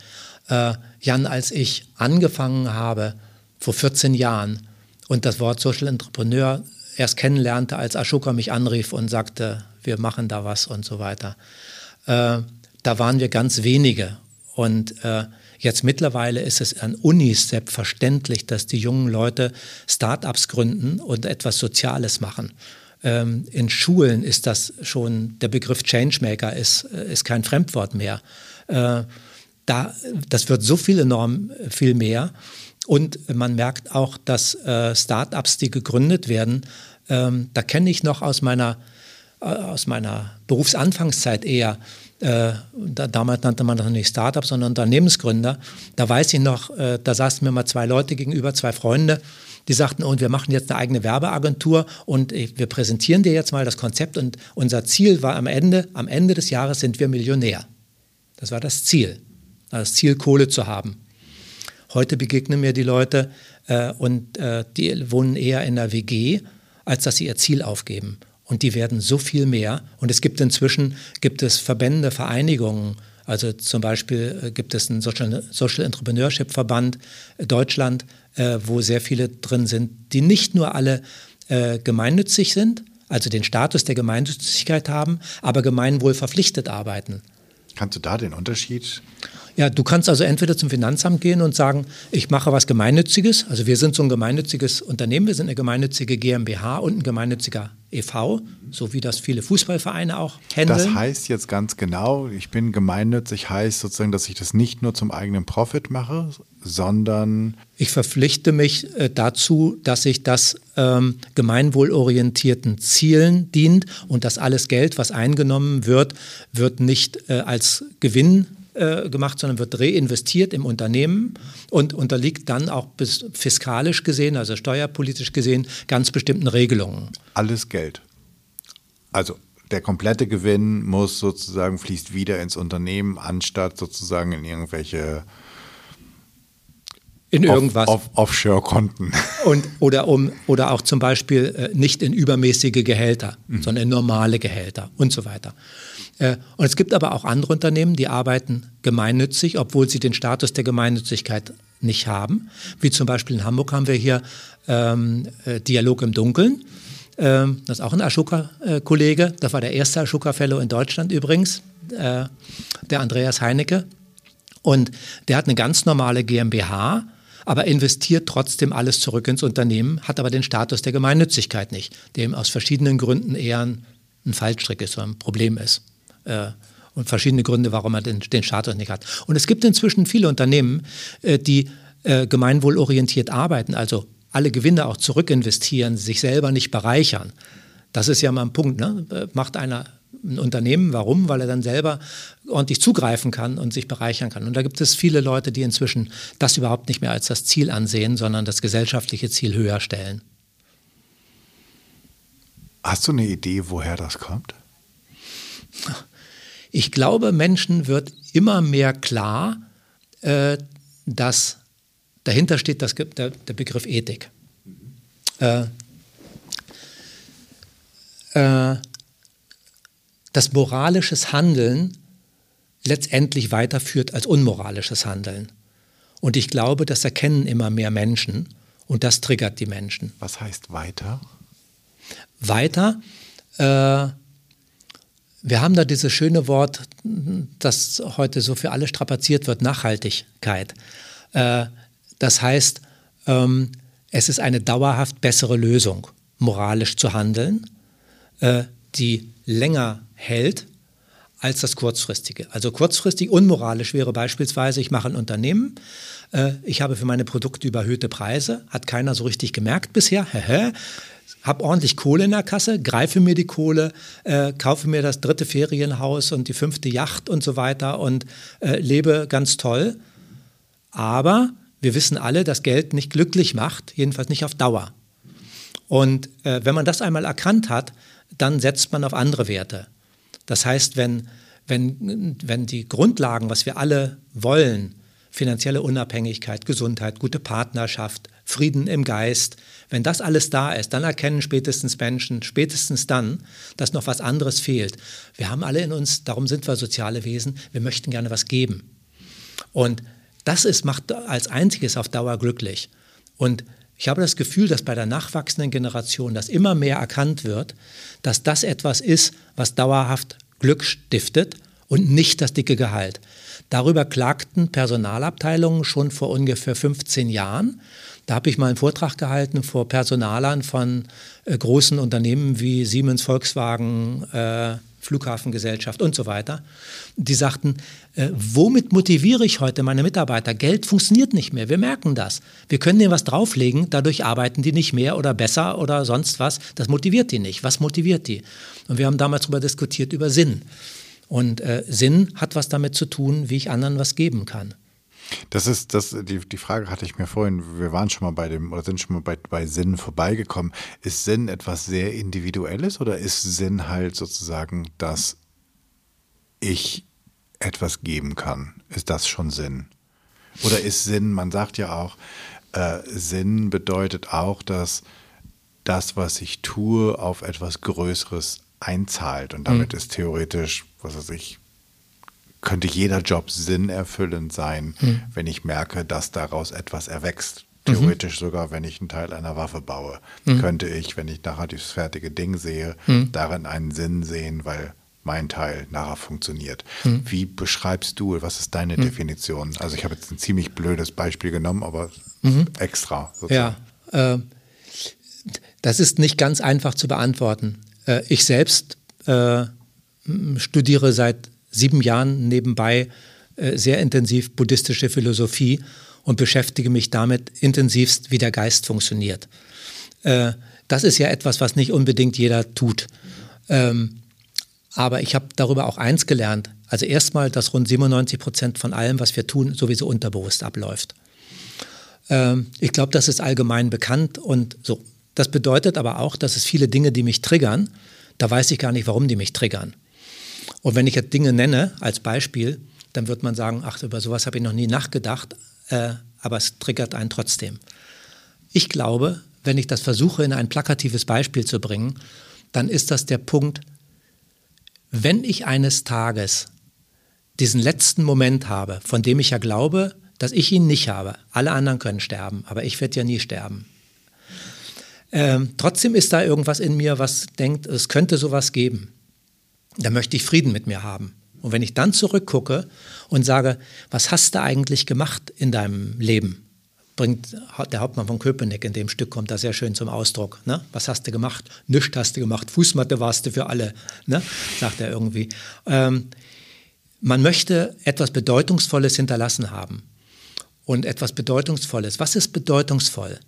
Äh, Jan, als ich angefangen habe, vor 14 Jahren, und das Wort Social Entrepreneur erst kennenlernte, als Ashoka mich anrief und sagte, wir machen da was und so weiter, äh, da waren wir ganz wenige. Und äh, Jetzt mittlerweile ist es an Unis selbstverständlich, dass die jungen Leute Start-ups gründen und etwas Soziales machen. Ähm, in Schulen ist das schon, der Begriff Changemaker ist, äh, ist kein Fremdwort mehr. Äh, da, das wird so viel enorm viel mehr. Und man merkt auch, dass äh, Start-ups, die gegründet werden, ähm, da kenne ich noch aus meiner, äh, aus meiner Berufsanfangszeit eher, äh, da, damals nannte man das nicht Startup, sondern Unternehmensgründer. Da weiß ich noch, äh, da saßen mir mal zwei Leute gegenüber, zwei Freunde, die sagten, und wir machen jetzt eine eigene Werbeagentur und wir präsentieren dir jetzt mal das Konzept und unser Ziel war am Ende, am Ende des Jahres sind wir Millionär. Das war das Ziel, das Ziel Kohle zu haben. Heute begegnen mir die Leute äh, und äh, die wohnen eher in der WG, als dass sie ihr Ziel aufgeben. Und die werden so viel mehr. Und es gibt inzwischen gibt es Verbände, Vereinigungen. Also zum Beispiel äh, gibt es einen Social, Social Entrepreneurship Verband äh, Deutschland, äh, wo sehr viele drin sind, die nicht nur alle äh, gemeinnützig sind, also den Status der Gemeinnützigkeit haben, aber gemeinwohl verpflichtet arbeiten. Kannst du da den Unterschied ja, du kannst also entweder zum Finanzamt gehen und sagen, ich mache was Gemeinnütziges. Also wir sind so ein gemeinnütziges Unternehmen, wir sind eine gemeinnützige GmbH und ein gemeinnütziger e.V., so wie das viele Fußballvereine auch handeln. Das heißt jetzt ganz genau, ich bin gemeinnützig, heißt sozusagen, dass ich das nicht nur zum eigenen Profit mache, sondern... Ich verpflichte mich äh, dazu, dass ich das ähm, gemeinwohlorientierten Zielen dient und dass alles Geld, was eingenommen wird, wird nicht äh, als Gewinn äh, gemacht, sondern wird reinvestiert im Unternehmen und unterliegt dann auch bis fiskalisch gesehen, also steuerpolitisch gesehen, ganz bestimmten Regelungen. Alles Geld. Also der komplette Gewinn muss sozusagen fließt wieder ins Unternehmen, anstatt sozusagen in irgendwelche in irgendwas. Off, off, Offshore-Konten. Und, oder, um, oder auch zum Beispiel äh, nicht in übermäßige Gehälter, mhm. sondern in normale Gehälter und so weiter. Äh, und es gibt aber auch andere Unternehmen, die arbeiten gemeinnützig, obwohl sie den Status der Gemeinnützigkeit nicht haben. Wie zum Beispiel in Hamburg haben wir hier ähm, äh, Dialog im Dunkeln. Ähm, das ist auch ein Ashoka-Kollege. Das war der erste Ashoka-Fellow in Deutschland übrigens, äh, der Andreas Heinecke. Und der hat eine ganz normale GmbH, aber investiert trotzdem alles zurück ins Unternehmen, hat aber den Status der Gemeinnützigkeit nicht, dem aus verschiedenen Gründen eher ein, ein Fallstrick ist, ein Problem ist äh, und verschiedene Gründe, warum er den, den Status nicht hat. Und es gibt inzwischen viele Unternehmen, äh, die äh, gemeinwohlorientiert arbeiten, also alle Gewinne auch zurückinvestieren, sich selber nicht bereichern. Das ist ja mal ein Punkt. Ne? Äh, macht einer ein Unternehmen. Warum? Weil er dann selber ordentlich zugreifen kann und sich bereichern kann. Und da gibt es viele Leute, die inzwischen das überhaupt nicht mehr als das Ziel ansehen, sondern das gesellschaftliche Ziel höher stellen. Hast du eine Idee, woher das kommt? Ich glaube, Menschen wird immer mehr klar, äh, dass dahinter steht das, der, der Begriff Ethik. Äh, äh, dass moralisches Handeln letztendlich weiterführt als unmoralisches Handeln. Und ich glaube, das erkennen immer mehr Menschen und das triggert die Menschen. Was heißt weiter? Weiter, äh, wir haben da dieses schöne Wort, das heute so für alle strapaziert wird, Nachhaltigkeit. Äh, das heißt, ähm, es ist eine dauerhaft bessere Lösung, moralisch zu handeln, äh, die länger hält als das kurzfristige. Also kurzfristig unmoralisch wäre beispielsweise, ich mache ein Unternehmen, äh, ich habe für meine Produkte überhöhte Preise, hat keiner so richtig gemerkt bisher, habe ordentlich Kohle in der Kasse, greife mir die Kohle, äh, kaufe mir das dritte Ferienhaus und die fünfte Yacht und so weiter und äh, lebe ganz toll. Aber wir wissen alle, dass Geld nicht glücklich macht, jedenfalls nicht auf Dauer. Und äh, wenn man das einmal erkannt hat, dann setzt man auf andere Werte. Das heißt, wenn, wenn, wenn die Grundlagen, was wir alle wollen, finanzielle Unabhängigkeit, Gesundheit, gute Partnerschaft, Frieden im Geist, wenn das alles da ist, dann erkennen spätestens Menschen, spätestens dann, dass noch was anderes fehlt. Wir haben alle in uns, darum sind wir soziale Wesen, wir möchten gerne was geben. Und das ist, macht als einziges auf Dauer glücklich. Und ich habe das Gefühl, dass bei der nachwachsenden Generation das immer mehr erkannt wird, dass das etwas ist, was dauerhaft Glück stiftet und nicht das dicke Gehalt. Darüber klagten Personalabteilungen schon vor ungefähr 15 Jahren. Da habe ich mal einen Vortrag gehalten vor Personalern von äh, großen Unternehmen wie Siemens, Volkswagen, äh, Flughafengesellschaft und so weiter. Die sagten, äh, womit motiviere ich heute meine Mitarbeiter? Geld funktioniert nicht mehr, wir merken das. Wir können denen was drauflegen, dadurch arbeiten die nicht mehr oder besser oder sonst was. Das motiviert die nicht. Was motiviert die? Und wir haben damals darüber diskutiert, über Sinn. Und äh, Sinn hat was damit zu tun, wie ich anderen was geben kann. Das ist, das, die, die Frage hatte ich mir vorhin, wir waren schon mal bei dem, oder sind schon mal bei, bei Sinn vorbeigekommen. Ist Sinn etwas sehr Individuelles oder ist Sinn halt sozusagen, dass ich etwas geben kann? Ist das schon Sinn? Oder ist Sinn, man sagt ja auch, äh, Sinn bedeutet auch, dass das, was ich tue, auf etwas Größeres einzahlt. Und damit mhm. ist theoretisch, was weiß ich, könnte jeder Job sinnerfüllend sein, mhm. wenn ich merke, dass daraus etwas erwächst. Mhm. Theoretisch mhm. sogar, wenn ich einen Teil einer Waffe baue, mhm. könnte ich, wenn ich nachher dieses fertige Ding sehe, mhm. darin einen Sinn sehen, weil mein Teil nachher funktioniert. Mhm. Wie beschreibst du, was ist deine Definition? Also ich habe jetzt ein ziemlich blödes Beispiel genommen, aber extra. Sozusagen. Ja, äh, das ist nicht ganz einfach zu beantworten. Äh, ich selbst äh, studiere seit sieben Jahren nebenbei äh, sehr intensiv buddhistische Philosophie und beschäftige mich damit intensivst, wie der Geist funktioniert. Äh, das ist ja etwas, was nicht unbedingt jeder tut. Ähm, aber ich habe darüber auch eins gelernt. Also erstmal, dass rund 97 Prozent von allem, was wir tun, sowieso unterbewusst abläuft. Ähm, ich glaube, das ist allgemein bekannt und so. Das bedeutet aber auch, dass es viele Dinge, die mich triggern, da weiß ich gar nicht, warum die mich triggern. Und wenn ich jetzt Dinge nenne als Beispiel, dann wird man sagen, ach, über sowas habe ich noch nie nachgedacht, äh, aber es triggert einen trotzdem. Ich glaube, wenn ich das versuche, in ein plakatives Beispiel zu bringen, dann ist das der Punkt, wenn ich eines Tages diesen letzten Moment habe, von dem ich ja glaube, dass ich ihn nicht habe. Alle anderen können sterben, aber ich werde ja nie sterben. Ähm, trotzdem ist da irgendwas in mir, was denkt, es könnte sowas geben. Da möchte ich Frieden mit mir haben. Und wenn ich dann zurückgucke und sage, was hast du eigentlich gemacht in deinem Leben? Bringt der Hauptmann von Köpenick in dem Stück kommt da sehr schön zum Ausdruck. Ne? Was hast du gemacht? Nichts hast du gemacht. Fußmatte warst du für alle, ne? sagt er irgendwie. Ähm, man möchte etwas Bedeutungsvolles hinterlassen haben. Und etwas Bedeutungsvolles. Was ist bedeutungsvoll?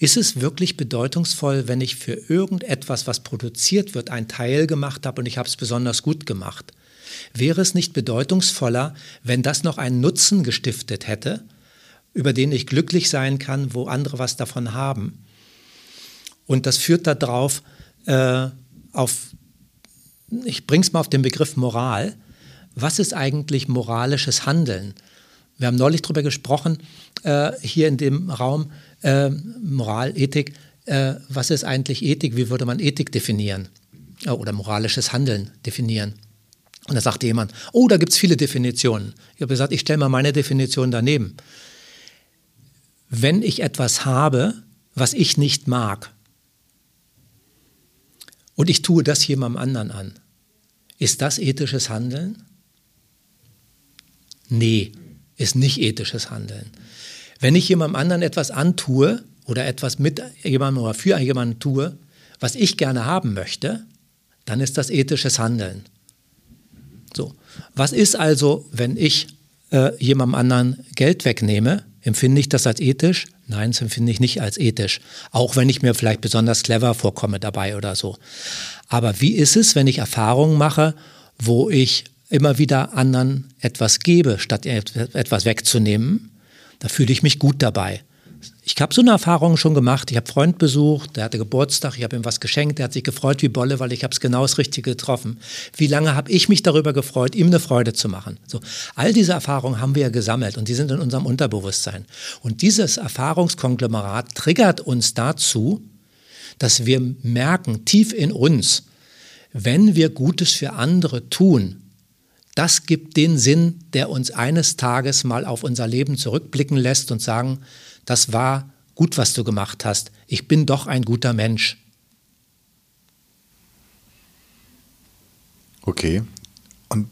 Ist es wirklich bedeutungsvoll, wenn ich für irgendetwas, was produziert wird, einen Teil gemacht habe und ich habe es besonders gut gemacht? Wäre es nicht bedeutungsvoller, wenn das noch einen Nutzen gestiftet hätte, über den ich glücklich sein kann, wo andere was davon haben? Und das führt darauf, äh, auf, ich bringe es mal auf den Begriff Moral. Was ist eigentlich moralisches Handeln? Wir haben neulich darüber gesprochen, äh, hier in dem Raum, äh, Moral, Ethik, äh, was ist eigentlich Ethik, wie würde man Ethik definieren äh, oder moralisches Handeln definieren. Und da sagte jemand, oh, da gibt es viele Definitionen. Ich habe gesagt, ich stelle mal meine Definition daneben. Wenn ich etwas habe, was ich nicht mag, und ich tue das jemandem anderen an, ist das ethisches Handeln? Nee, ist nicht ethisches Handeln. Wenn ich jemandem anderen etwas antue oder etwas mit jemandem oder für jemanden tue, was ich gerne haben möchte, dann ist das ethisches Handeln. So. Was ist also, wenn ich äh, jemandem anderen Geld wegnehme? Empfinde ich das als ethisch? Nein, das empfinde ich nicht als ethisch. Auch wenn ich mir vielleicht besonders clever vorkomme dabei oder so. Aber wie ist es, wenn ich Erfahrungen mache, wo ich immer wieder anderen etwas gebe, statt etwas wegzunehmen? Da fühle ich mich gut dabei. Ich habe so eine Erfahrung schon gemacht. Ich habe Freund besucht, der hatte Geburtstag, ich habe ihm was geschenkt, der hat sich gefreut wie Bolle, weil ich habe es genau das Richtige getroffen. Wie lange habe ich mich darüber gefreut, ihm eine Freude zu machen? So, all diese Erfahrungen haben wir ja gesammelt und die sind in unserem Unterbewusstsein. Und dieses Erfahrungskonglomerat triggert uns dazu, dass wir merken, tief in uns, wenn wir Gutes für andere tun, das gibt den Sinn, der uns eines Tages mal auf unser Leben zurückblicken lässt und sagen, das war gut, was du gemacht hast. Ich bin doch ein guter Mensch. Okay. Und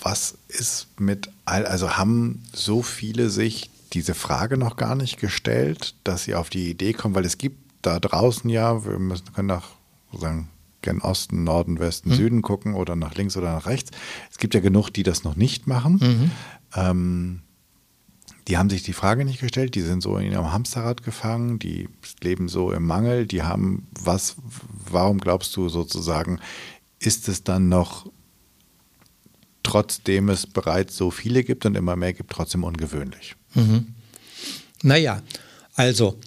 was ist mit all, also haben so viele sich diese Frage noch gar nicht gestellt, dass sie auf die Idee kommen, weil es gibt da draußen ja, wir müssen, können nach sozusagen gen Osten, Norden, Westen, mhm. Süden gucken oder nach links oder nach rechts. Es gibt ja genug, die das noch nicht machen. Mhm. Ähm, die haben sich die Frage nicht gestellt, die sind so in ihrem Hamsterrad gefangen, die leben so im Mangel, die haben was, warum glaubst du sozusagen, ist es dann noch, trotzdem es bereits so viele gibt und immer mehr gibt, trotzdem ungewöhnlich? Mhm. Naja, also,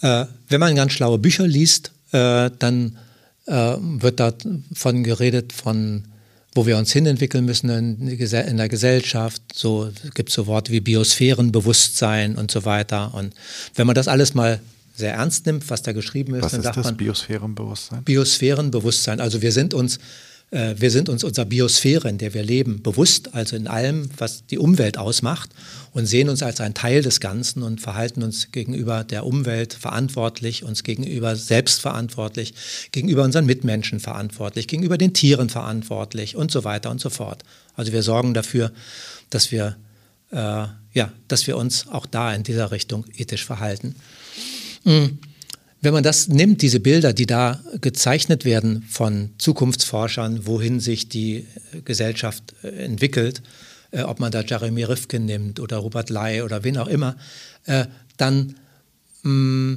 äh, wenn man ganz schlaue Bücher liest, äh, dann äh, wird davon geredet, von, wo wir uns hinentwickeln müssen in, der Gesellschaft. So gibt es so Worte wie Biosphärenbewusstsein und so weiter. Und wenn man das alles mal sehr ernst nimmt, was da geschrieben ist, was dann ist sagt das man Biosphärenbewusstsein. Biosphärenbewusstsein. Also wir sind uns wir sind uns unserer Biosphäre, in der wir leben, bewusst, also in allem, was die Umwelt ausmacht und sehen uns als ein Teil des Ganzen und verhalten uns gegenüber der Umwelt verantwortlich, uns gegenüber selbst verantwortlich, gegenüber unseren Mitmenschen verantwortlich, gegenüber den Tieren verantwortlich und so weiter und so fort. Also wir sorgen dafür, dass wir, äh, ja, dass wir uns auch da in dieser Richtung ethisch verhalten. Mhm. Wenn man das nimmt, diese Bilder, die da gezeichnet werden von Zukunftsforschern, wohin sich die Gesellschaft äh, entwickelt, äh, ob man da Jeremy Rifkin nimmt oder Robert Lai oder wen auch immer, äh, dann mm,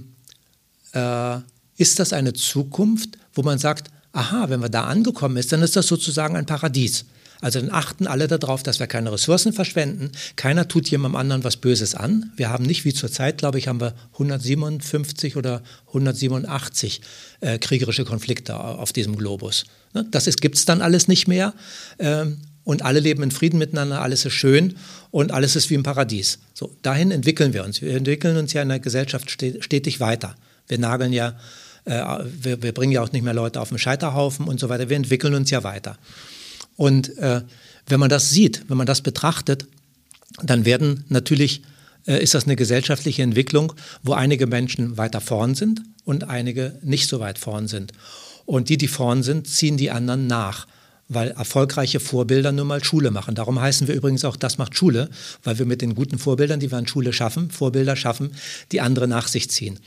äh, ist das eine Zukunft, wo man sagt, aha, wenn man da angekommen ist, dann ist das sozusagen ein Paradies. Also dann achten alle darauf, dass wir keine Ressourcen verschwenden. Keiner tut jemandem anderen was Böses an. Wir haben nicht wie zurzeit, glaube ich, haben wir 157 oder 187 äh, kriegerische Konflikte auf diesem Globus. Ne? Das gibt es dann alles nicht mehr. Ähm, und alle leben in Frieden miteinander, alles ist schön und alles ist wie im Paradies. So, dahin entwickeln wir uns. Wir entwickeln uns ja in der Gesellschaft stetig weiter. Wir nageln ja, äh, wir, wir, bringen ja auch nicht mehr Leute auf den Scheiterhaufen und so weiter. Wir entwickeln uns ja weiter. Und äh, wenn man das sieht, wenn man das betrachtet, dann werden natürlich, äh, ist das eine gesellschaftliche Entwicklung, wo einige Menschen weiter vorn sind und einige nicht so weit vorn sind. Und die, die vorn sind, ziehen die anderen nach weil erfolgreiche Vorbilder nun mal Schule machen. Darum heißen wir übrigens auch, das macht Schule, weil wir mit den guten Vorbildern, die wir in Schule schaffen, Vorbilder schaffen, die andere nach sich ziehen.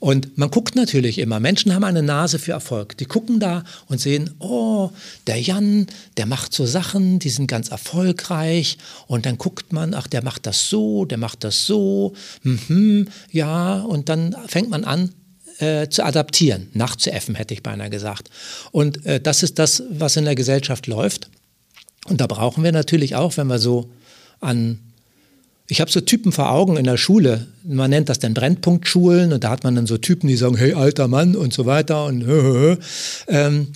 Und man guckt natürlich immer, Menschen haben eine Nase für Erfolg. Die gucken da und sehen, oh, der Jan, der macht so Sachen, die sind ganz erfolgreich. Und dann guckt man, ach, der macht das so, der macht das so, mhm, ja, und dann fängt man an, äh, zu adaptieren, nachzuäffen, hätte ich beinahe gesagt. Und äh, das ist das, was in der Gesellschaft läuft. Und da brauchen wir natürlich auch, wenn wir so an ich habe so Typen vor Augen in der Schule. Man nennt das dann Brennpunktschulen und da hat man dann so Typen, die sagen, hey, alter Mann und so weiter und. Ähm,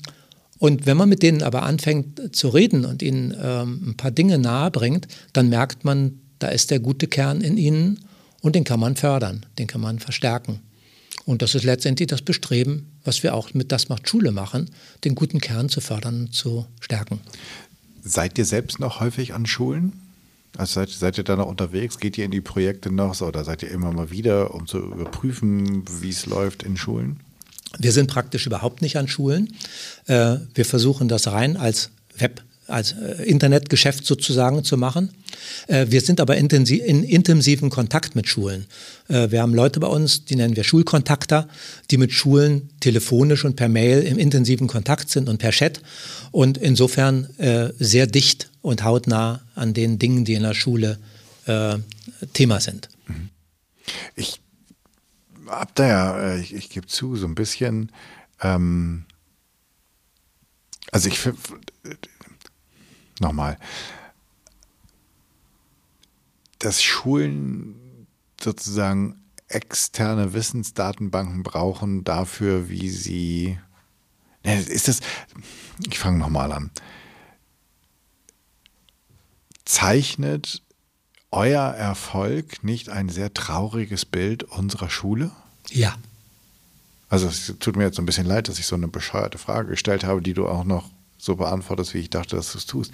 und wenn man mit denen aber anfängt zu reden und ihnen ähm, ein paar Dinge nahe bringt, dann merkt man, da ist der gute Kern in ihnen und den kann man fördern, den kann man verstärken. Und das ist letztendlich das Bestreben, was wir auch mit Das macht Schule machen, den guten Kern zu fördern und zu stärken. Seid ihr selbst noch häufig an Schulen? Also seid, seid, ihr da noch unterwegs? Geht ihr in die Projekte noch oder seid ihr immer mal wieder, um zu überprüfen, wie es läuft in Schulen? Wir sind praktisch überhaupt nicht an Schulen. Äh, wir versuchen das rein als Web als äh, Internetgeschäft sozusagen zu machen. Äh, wir sind aber intensiv, in intensivem Kontakt mit Schulen. Äh, wir haben Leute bei uns, die nennen wir Schulkontakter, die mit Schulen telefonisch und per Mail im intensiven Kontakt sind und per Chat und insofern sehr dicht und hautnah an den Dingen, die in der Schule Thema sind. Mhm. Ich habe da ja, ich, ich gebe zu, so ein bisschen, ähm, also ich nochmal, dass Schulen sozusagen externe Wissensdatenbanken brauchen dafür, wie sie. Ne, ist das. Ich fange nochmal an. Zeichnet euer Erfolg nicht ein sehr trauriges Bild unserer Schule? Ja. Also es tut mir jetzt so ein bisschen leid, dass ich so eine bescheuerte Frage gestellt habe, die du auch noch so beantwortest, wie ich dachte, dass du es tust.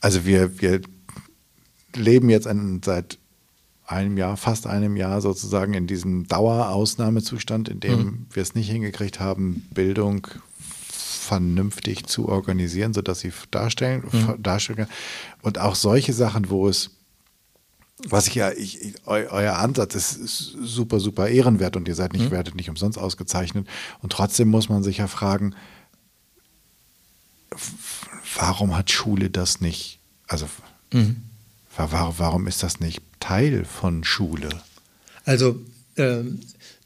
Also wir, wir leben jetzt ein, seit einem Jahr, fast einem Jahr sozusagen in diesem Dauerausnahmezustand, in dem mhm. wir es nicht hingekriegt haben, Bildung vernünftig zu organisieren, sodass sie darstellen, mhm. darstellen kann. Und auch solche Sachen, wo es was ich ja, ich, ich, euer Ansatz ist super, super ehrenwert und ihr seid nicht, mhm. werdet nicht umsonst ausgezeichnet. Und trotzdem muss man sich ja fragen, warum hat Schule das nicht? Also, mhm. warum, ist das nicht Teil von Schule? Also, ähm,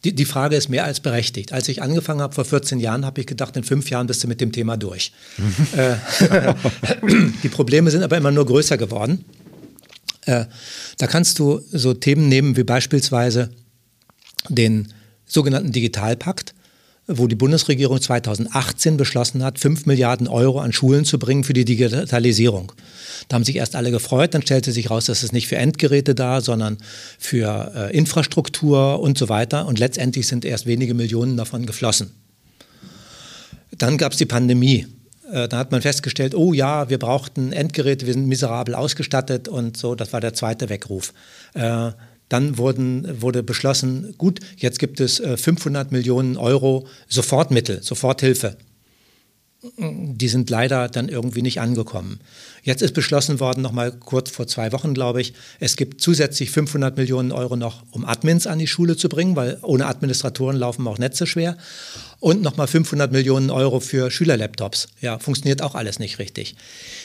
die, die Frage ist mehr als berechtigt. Als ich angefangen habe vor 14 Jahren, habe ich gedacht, in fünf Jahren bist du mit dem Thema durch. Äh, die Probleme sind aber immer nur größer geworden. Äh, da kannst du so Themen nehmen wie beispielsweise den sogenannten Digitalpakt. Wo die Bundesregierung 2018 beschlossen hat, 5 Milliarden Euro an Schulen zu bringen für die Digitalisierung. Da haben sich erst alle gefreut, dann stellte sich raus, dass es nicht für Endgeräte da, sondern für äh, Infrastruktur und so weiter. Und letztendlich sind erst wenige Millionen davon geflossen. Dann gab es die Pandemie. Äh, dann hat man festgestellt, oh ja, wir brauchten Endgeräte, wir sind miserabel ausgestattet und so, das war der zweite Weckruf. Äh, dann wurden, wurde beschlossen, gut, jetzt gibt es 500 äh, Millionen Euro Sofortmittel, Soforthilfe. Die sind leider dann irgendwie nicht angekommen. Jetzt ist beschlossen worden, noch mal kurz vor zwei Wochen, glaube ich, es gibt zusätzlich 500 Millionen Euro noch, um Admins an die Schule zu bringen, weil ohne Administratoren laufen auch Netze schwer. Und noch mal 500 Millionen Euro für Schülerlaptops. Ja, funktioniert auch alles nicht richtig.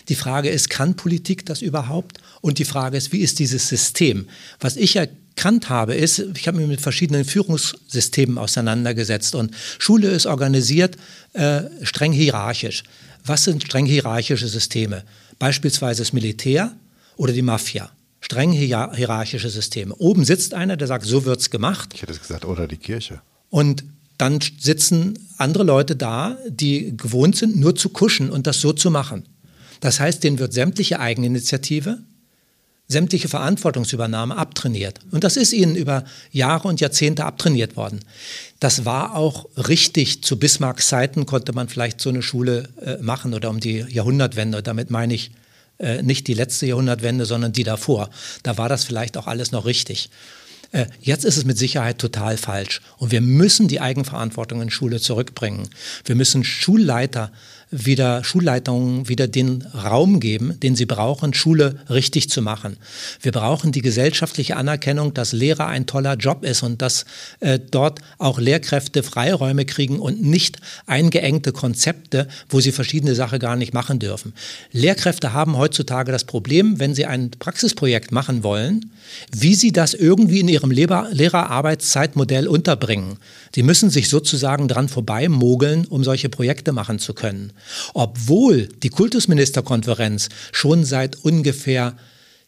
Die Frage ist, kann Politik das überhaupt? Und die Frage ist, wie ist dieses System? Was ich erkannt habe, ist, ich habe mich mit verschiedenen Führungssystemen auseinandergesetzt und Schule ist organisiert äh, streng hierarchisch. Was sind streng hierarchische Systeme? Beispielsweise das Militär oder die Mafia. Streng hierarchische Systeme. Oben sitzt einer, der sagt, so wird es gemacht. Ich hätte es gesagt, oder die Kirche. Und dann sitzen andere Leute da, die gewohnt sind, nur zu kuschen und das so zu machen. Das heißt, denen wird sämtliche Eigeninitiative, sämtliche Verantwortungsübernahme abtrainiert. Und das ist ihnen über Jahre und Jahrzehnte abtrainiert worden. Das war auch richtig. Zu Bismarcks Zeiten konnte man vielleicht so eine Schule äh, machen oder um die Jahrhundertwende. Damit meine ich äh, nicht die letzte Jahrhundertwende, sondern die davor. Da war das vielleicht auch alles noch richtig. Äh, jetzt ist es mit Sicherheit total falsch. Und wir müssen die Eigenverantwortung in Schule zurückbringen. Wir müssen Schulleiter wieder Schulleitungen wieder den Raum geben, den sie brauchen, Schule richtig zu machen. Wir brauchen die gesellschaftliche Anerkennung, dass Lehrer ein toller Job ist und dass äh, dort auch Lehrkräfte Freiräume kriegen und nicht eingeengte Konzepte, wo sie verschiedene Sachen gar nicht machen dürfen. Lehrkräfte haben heutzutage das Problem, wenn sie ein Praxisprojekt machen wollen, wie sie das irgendwie in ihrem Lehrer Lehrerarbeitszeitmodell unterbringen. Die müssen sich sozusagen dran vorbeimogeln, um solche Projekte machen zu können. Obwohl die Kultusministerkonferenz schon seit ungefähr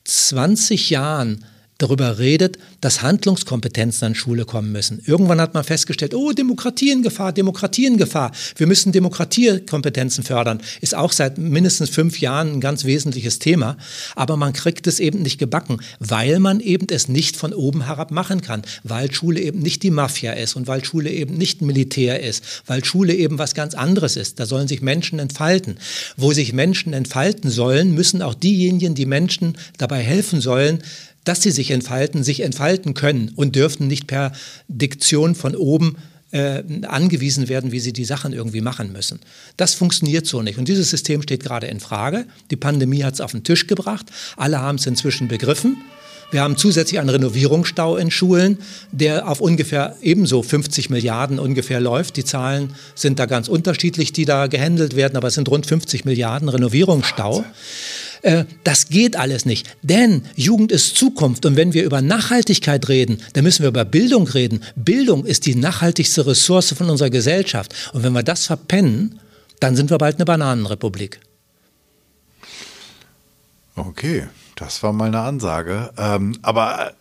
20 Jahren darüber redet, dass Handlungskompetenzen an Schule kommen müssen. Irgendwann hat man festgestellt, oh, Demokratie in Gefahr, Demokratie in Gefahr. Wir müssen Demokratiekompetenzen fördern. Ist auch seit mindestens fünf Jahren ein ganz wesentliches Thema. Aber man kriegt es eben nicht gebacken, weil man eben es nicht von oben herab machen kann. Weil Schule eben nicht die Mafia ist und weil Schule eben nicht Militär ist. Weil Schule eben was ganz anderes ist. Da sollen sich Menschen entfalten. Wo sich Menschen entfalten sollen, müssen auch diejenigen, die Menschen dabei helfen sollen, dass sie sich entfalten, sich entfalten können und dürfen nicht per Diktion von oben äh, angewiesen werden, wie sie die Sachen irgendwie machen müssen. Das funktioniert so nicht. Und dieses System steht gerade in Frage. Die Pandemie hat es auf den Tisch gebracht. Alle haben es inzwischen begriffen. Wir haben zusätzlich einen Renovierungsstau in Schulen, der auf ungefähr ebenso 50 Milliarden ungefähr läuft. Die Zahlen sind da ganz unterschiedlich, die da gehandelt werden, aber es sind rund 50 Milliarden Renovierungsstau. Wahnsinn. Äh, das geht alles nicht. Denn Jugend ist Zukunft. Und wenn wir über Nachhaltigkeit reden, dann müssen wir über Bildung reden. Bildung ist die nachhaltigste Ressource von unserer Gesellschaft. Und wenn wir das verpennen, dann sind wir bald eine Bananenrepublik. Okay, das war mal eine Ansage. Ähm, aber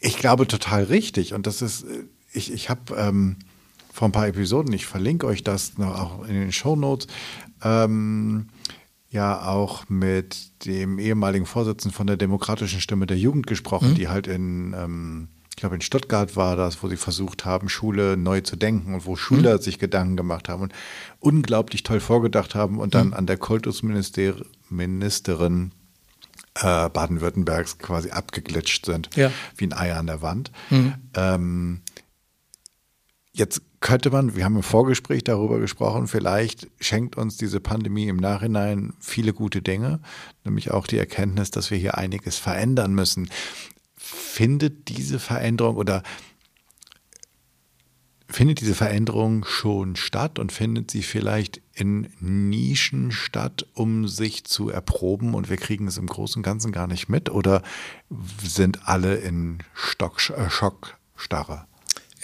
ich glaube total richtig. Und das ist, äh, ich, ich habe ähm, vor ein paar Episoden, ich verlinke euch das noch auch in den Show Notes. Ähm, ja auch mit dem ehemaligen Vorsitzenden von der Demokratischen Stimme der Jugend gesprochen, mhm. die halt in, ähm, ich glaube in Stuttgart war das, wo sie versucht haben, Schule neu zu denken und wo Schüler mhm. sich Gedanken gemacht haben und unglaublich toll vorgedacht haben und dann mhm. an der Kultusministerin äh, Baden-Württembergs quasi abgeglitscht sind, ja. wie ein Ei an der Wand. Mhm. Ähm, jetzt könnte man, wir haben im Vorgespräch darüber gesprochen, vielleicht schenkt uns diese Pandemie im Nachhinein viele gute Dinge, nämlich auch die Erkenntnis, dass wir hier einiges verändern müssen. Findet diese Veränderung oder findet diese Veränderung schon statt und findet sie vielleicht in Nischen statt, um sich zu erproben und wir kriegen es im Großen und Ganzen gar nicht mit oder sind alle in Stock, äh, Schockstarre?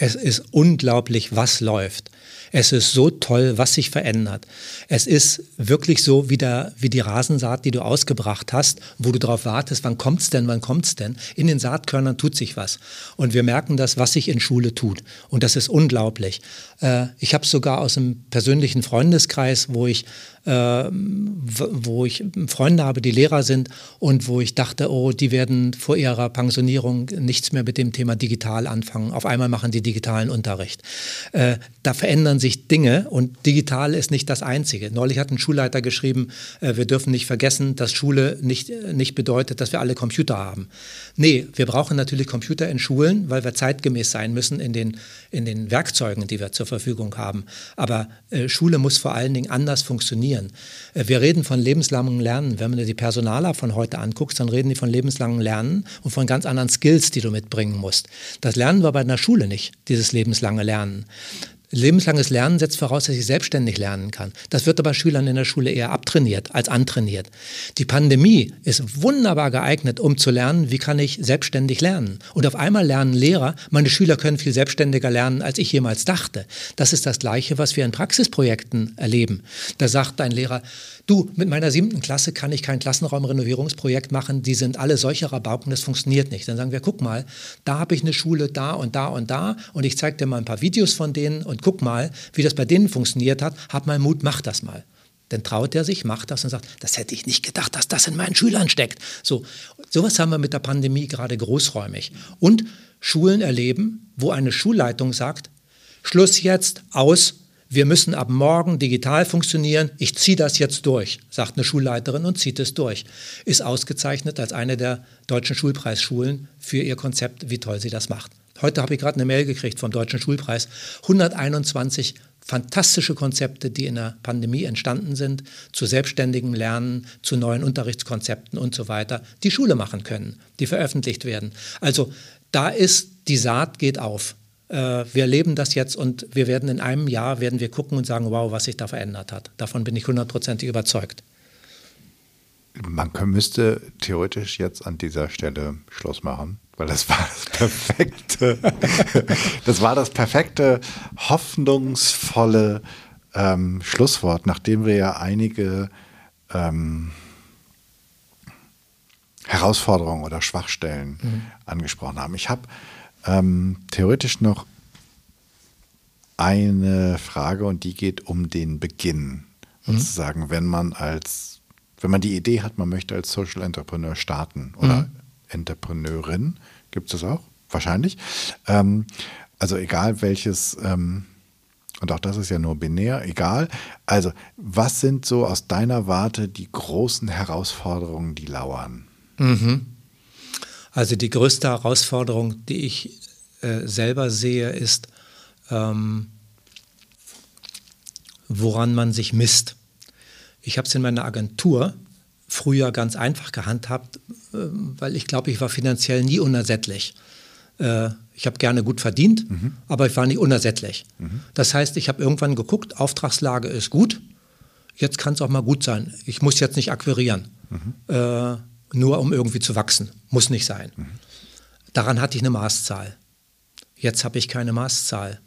Es ist unglaublich, was läuft. Es ist so toll, was sich verändert. Es ist wirklich so wie, der, wie die Rasensaat, die du ausgebracht hast, wo du darauf wartest, wann kommt's denn, wann kommt's denn. In den Saatkörnern tut sich was. Und wir merken das, was sich in Schule tut. Und das ist unglaublich. Äh, ich habe sogar aus einem persönlichen Freundeskreis, wo ich äh, wo ich Freunde habe, die Lehrer sind und wo ich dachte, oh, die werden vor ihrer Pensionierung nichts mehr mit dem Thema digital anfangen. Auf einmal machen die digitalen Unterricht. Äh, da verändern sich Dinge und digital ist nicht das Einzige. Neulich hat ein Schulleiter geschrieben, äh, wir dürfen nicht vergessen, dass Schule nicht, nicht bedeutet, dass wir alle Computer haben. Nee, wir brauchen natürlich Computer in Schulen, weil wir zeitgemäß sein müssen in den, in den Werkzeugen, die wir zur Verfügung haben. Aber äh, Schule muss vor allen Dingen anders funktionieren. Äh, wir reden von lebenslangem Lernen. Wenn du dir die Personaler von heute anguckst, dann reden die von lebenslangem Lernen und von ganz anderen Skills, die du mitbringen musst. Das lernen wir bei einer Schule nicht, dieses lebenslange Lernen. Lebenslanges Lernen setzt voraus, dass ich selbstständig lernen kann. Das wird aber Schülern in der Schule eher abtrainiert als antrainiert. Die Pandemie ist wunderbar geeignet, um zu lernen, wie kann ich selbstständig lernen. Und auf einmal lernen Lehrer, meine Schüler können viel selbstständiger lernen, als ich jemals dachte. Das ist das Gleiche, was wir in Praxisprojekten erleben. Da sagt ein Lehrer, du, mit meiner siebten Klasse kann ich kein Klassenraumrenovierungsprojekt machen, die sind alle solche Rabauken, das funktioniert nicht. Dann sagen wir, guck mal, da habe ich eine Schule, da und da und da und ich zeige dir mal ein paar Videos von denen und guck mal, wie das bei denen funktioniert hat, hab mal Mut, mach das mal. Dann traut er sich, macht das und sagt, das hätte ich nicht gedacht, dass das in meinen Schülern steckt. So, sowas haben wir mit der Pandemie gerade großräumig. Und Schulen erleben, wo eine Schulleitung sagt, Schluss jetzt, aus, wir müssen ab morgen digital funktionieren, ich ziehe das jetzt durch, sagt eine Schulleiterin und zieht es durch. Ist ausgezeichnet als eine der deutschen Schulpreisschulen für ihr Konzept, wie toll sie das macht. Heute habe ich gerade eine Mail gekriegt vom Deutschen Schulpreis. 121 fantastische Konzepte, die in der Pandemie entstanden sind, zu selbstständigem Lernen, zu neuen Unterrichtskonzepten und so weiter, die Schule machen können, die veröffentlicht werden. Also da ist die Saat geht auf. Äh, wir erleben das jetzt und wir werden in einem Jahr werden wir gucken und sagen, wow, was sich da verändert hat. Davon bin ich hundertprozentig überzeugt. Man müsste theoretisch jetzt an dieser Stelle Schluss machen, weil das war das perfekte, das war das perfekte, hoffnungsvolle ähm, Schlusswort, nachdem wir ja einige ähm, Herausforderungen oder Schwachstellen mhm. angesprochen haben. Ich habe ähm, theoretisch noch eine Frage und die geht um den Beginn. Mhm. Sozusagen, wenn man als, wenn man die Idee hat, man möchte als Social Entrepreneur starten oder mhm. Entrepreneurin, gibt es das auch? Wahrscheinlich. Ähm, also egal welches, ähm, und auch das ist ja nur binär, egal. Also, was sind so aus deiner Warte die großen Herausforderungen, die lauern? Mhm. Also die größte Herausforderung, die ich äh, selber sehe, ist, ähm, woran man sich misst. Ich habe es in meiner Agentur früher ganz einfach gehandhabt, äh, weil ich glaube, ich war finanziell nie unersättlich. Äh, ich habe gerne gut verdient, mhm. aber ich war nicht unersättlich. Mhm. Das heißt, ich habe irgendwann geguckt, Auftragslage ist gut, jetzt kann es auch mal gut sein. Ich muss jetzt nicht akquirieren. Mhm. Äh, nur um irgendwie zu wachsen. Muss nicht sein. Mhm. Daran hatte ich eine Maßzahl. Jetzt habe ich keine Maßzahl.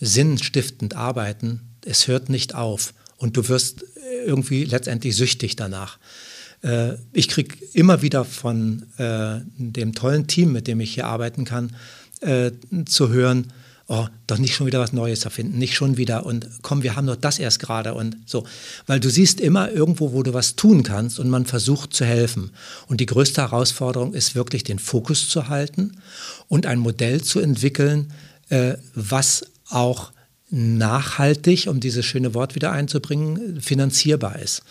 Sinnstiftend arbeiten, es hört nicht auf und du wirst irgendwie letztendlich süchtig danach. Äh, ich kriege immer wieder von äh, dem tollen Team, mit dem ich hier arbeiten kann, äh, zu hören, oh, doch nicht schon wieder was Neues erfinden, nicht schon wieder und komm, wir haben doch das erst gerade und so. Weil du siehst immer irgendwo, wo du was tun kannst und man versucht zu helfen. Und die größte Herausforderung ist wirklich den Fokus zu halten und ein Modell zu entwickeln, äh, was auch nachhaltig, um dieses schöne Wort wieder einzubringen, finanzierbar ist.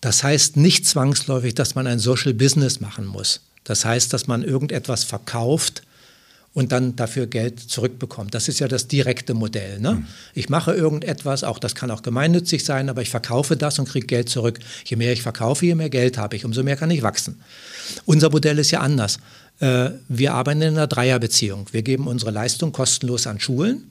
Das heißt nicht zwangsläufig, dass man ein Social Business machen muss. Das heißt, dass man irgendetwas verkauft, und dann dafür Geld zurückbekommt. Das ist ja das direkte Modell. Ne? Mhm. Ich mache irgendetwas, auch das kann auch gemeinnützig sein, aber ich verkaufe das und kriege Geld zurück. Je mehr ich verkaufe, je mehr Geld habe ich, umso mehr kann ich wachsen. Unser Modell ist ja anders. Äh, wir arbeiten in einer Dreierbeziehung. Wir geben unsere Leistung kostenlos an Schulen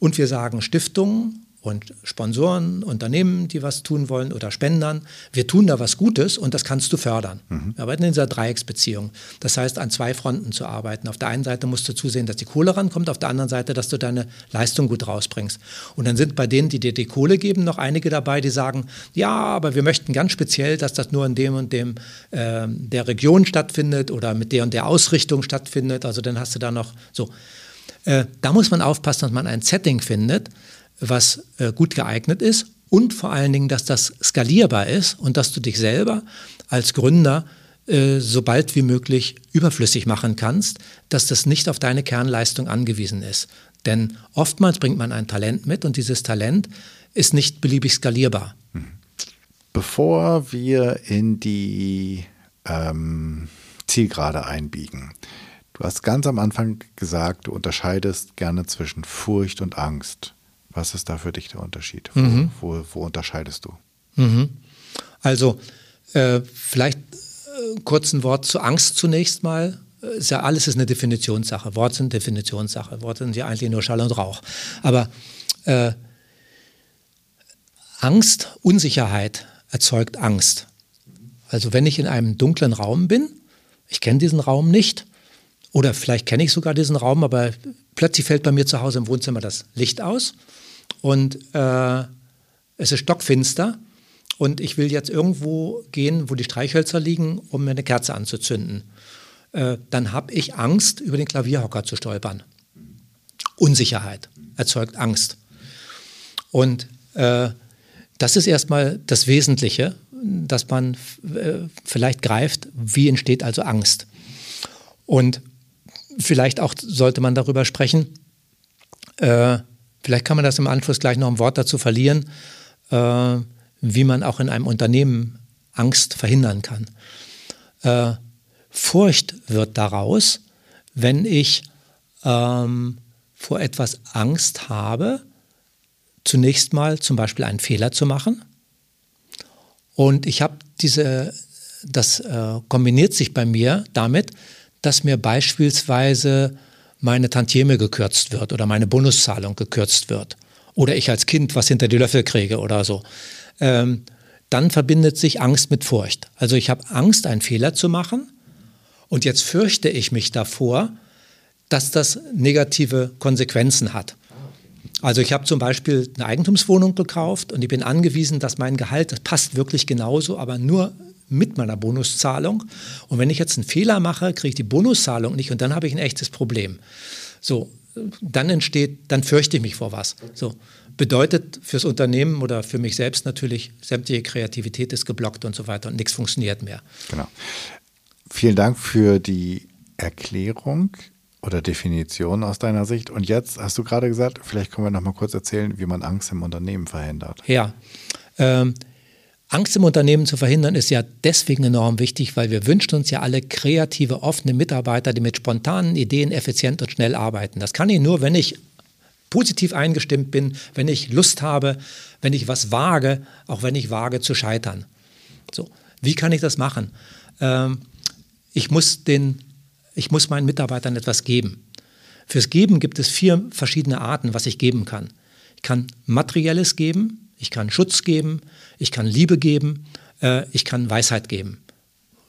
und wir sagen Stiftungen und Sponsoren, Unternehmen, die was tun wollen oder Spendern. Wir tun da was Gutes und das kannst du fördern. Mhm. Wir arbeiten in dieser Dreiecksbeziehung. Das heißt, an zwei Fronten zu arbeiten. Auf der einen Seite musst du zusehen, dass die Kohle rankommt, auf der anderen Seite, dass du deine Leistung gut rausbringst. Und dann sind bei denen, die dir die Kohle geben, noch einige dabei, die sagen, ja, aber wir möchten ganz speziell, dass das nur in dem und dem äh, der Region stattfindet oder mit der und der Ausrichtung stattfindet. Also dann hast du da noch so. Äh, da muss man aufpassen, dass man ein Setting findet, was äh, gut geeignet ist und vor allen Dingen, dass das skalierbar ist und dass du dich selber als Gründer äh, so bald wie möglich überflüssig machen kannst, dass das nicht auf deine Kernleistung angewiesen ist. Denn oftmals bringt man ein Talent mit und dieses Talent ist nicht beliebig skalierbar. Bevor wir in die ähm, Zielgerade einbiegen, du hast ganz am Anfang gesagt, du unterscheidest gerne zwischen Furcht und Angst. Was ist da für dich der Unterschied? Wo, mhm. wo, wo unterscheidest du? Mhm. Also äh, vielleicht äh, kurz ein Wort zu Angst zunächst mal. Ist ja alles ist eine Definitionssache. Worte sind Definitionssache. Worte sind ja eigentlich nur Schall und Rauch. Aber äh, Angst, Unsicherheit erzeugt Angst. Also wenn ich in einem dunklen Raum bin, ich kenne diesen Raum nicht, oder vielleicht kenne ich sogar diesen Raum, aber plötzlich fällt bei mir zu Hause im Wohnzimmer das Licht aus und äh, es ist stockfinster und ich will jetzt irgendwo gehen, wo die Streichhölzer liegen, um mir eine Kerze anzuzünden. Äh, dann habe ich Angst, über den Klavierhocker zu stolpern. Unsicherheit erzeugt Angst. Und äh, das ist erstmal das Wesentliche, dass man äh, vielleicht greift, wie entsteht also Angst. Und vielleicht auch sollte man darüber sprechen, äh, Vielleicht kann man das im Anschluss gleich noch ein Wort dazu verlieren, äh, wie man auch in einem Unternehmen Angst verhindern kann. Äh, Furcht wird daraus, wenn ich ähm, vor etwas Angst habe, zunächst mal zum Beispiel einen Fehler zu machen. Und ich habe diese, das äh, kombiniert sich bei mir damit, dass mir beispielsweise meine Tantieme gekürzt wird oder meine Bonuszahlung gekürzt wird oder ich als Kind was hinter die Löffel kriege oder so, ähm, dann verbindet sich Angst mit Furcht. Also ich habe Angst, einen Fehler zu machen und jetzt fürchte ich mich davor, dass das negative Konsequenzen hat. Also ich habe zum Beispiel eine Eigentumswohnung gekauft und ich bin angewiesen, dass mein Gehalt, das passt wirklich genauso, aber nur mit meiner Bonuszahlung. Und wenn ich jetzt einen Fehler mache, kriege ich die Bonuszahlung nicht und dann habe ich ein echtes Problem. So, dann entsteht, dann fürchte ich mich vor was. So, bedeutet fürs Unternehmen oder für mich selbst natürlich, sämtliche Kreativität ist geblockt und so weiter und nichts funktioniert mehr. Genau. Vielen Dank für die Erklärung oder Definition aus deiner Sicht. Und jetzt hast du gerade gesagt, vielleicht können wir noch mal kurz erzählen, wie man Angst im Unternehmen verhindert. Ja, ähm, Angst im Unternehmen zu verhindern ist ja deswegen enorm wichtig, weil wir wünschen uns ja alle kreative, offene Mitarbeiter, die mit spontanen Ideen effizient und schnell arbeiten. Das kann ich nur, wenn ich positiv eingestimmt bin, wenn ich Lust habe, wenn ich was wage, auch wenn ich wage zu scheitern. So, wie kann ich das machen? Ähm, ich, muss den, ich muss meinen Mitarbeitern etwas geben. Fürs Geben gibt es vier verschiedene Arten, was ich geben kann. Ich kann materielles geben, ich kann Schutz geben, ich kann Liebe geben, äh, ich kann Weisheit geben.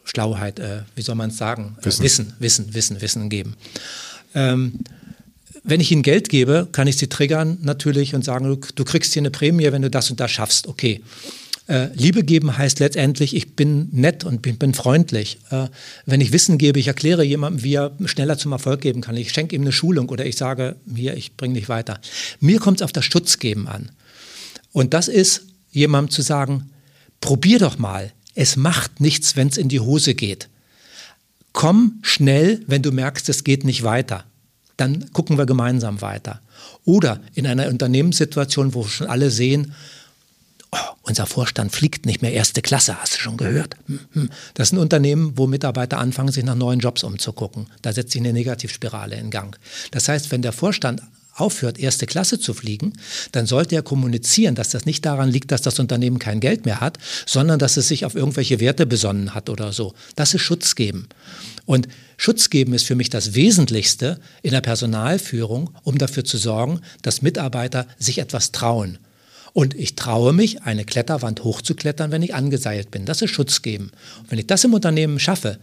Schlauheit, äh, wie soll man es sagen? Wissen. Wissen, Wissen, Wissen, Wissen geben. Ähm, wenn ich ihnen Geld gebe, kann ich sie triggern natürlich und sagen, du, du, kriegst hier eine Prämie, wenn du das und das schaffst. Okay. Äh, Liebe geben heißt letztendlich, ich bin nett und bin, bin freundlich. Äh, wenn ich Wissen gebe, ich erkläre jemandem, wie er schneller zum Erfolg geben kann. Ich schenke ihm eine Schulung oder ich sage, hier, ich bringe dich weiter. Mir kommt es auf das Schutzgeben an. Und das ist, jemandem zu sagen, probier doch mal, es macht nichts, wenn es in die Hose geht. Komm schnell, wenn du merkst, es geht nicht weiter. Dann gucken wir gemeinsam weiter. Oder in einer Unternehmenssituation, wo schon alle sehen, oh, unser Vorstand fliegt nicht mehr erste Klasse, hast du schon gehört? Hm, hm. Das sind Unternehmen, wo Mitarbeiter anfangen, sich nach neuen Jobs umzugucken. Da setzt sich eine Negativspirale in Gang. Das heißt, wenn der Vorstand aufhört, erste Klasse zu fliegen, dann sollte er kommunizieren, dass das nicht daran liegt, dass das Unternehmen kein Geld mehr hat, sondern dass es sich auf irgendwelche Werte besonnen hat oder so. Das ist Schutz geben. Und Schutz geben ist für mich das Wesentlichste in der Personalführung, um dafür zu sorgen, dass Mitarbeiter sich etwas trauen. Und ich traue mich, eine Kletterwand hochzuklettern, wenn ich angeseilt bin. Das ist Schutz geben. Und wenn ich das im Unternehmen schaffe,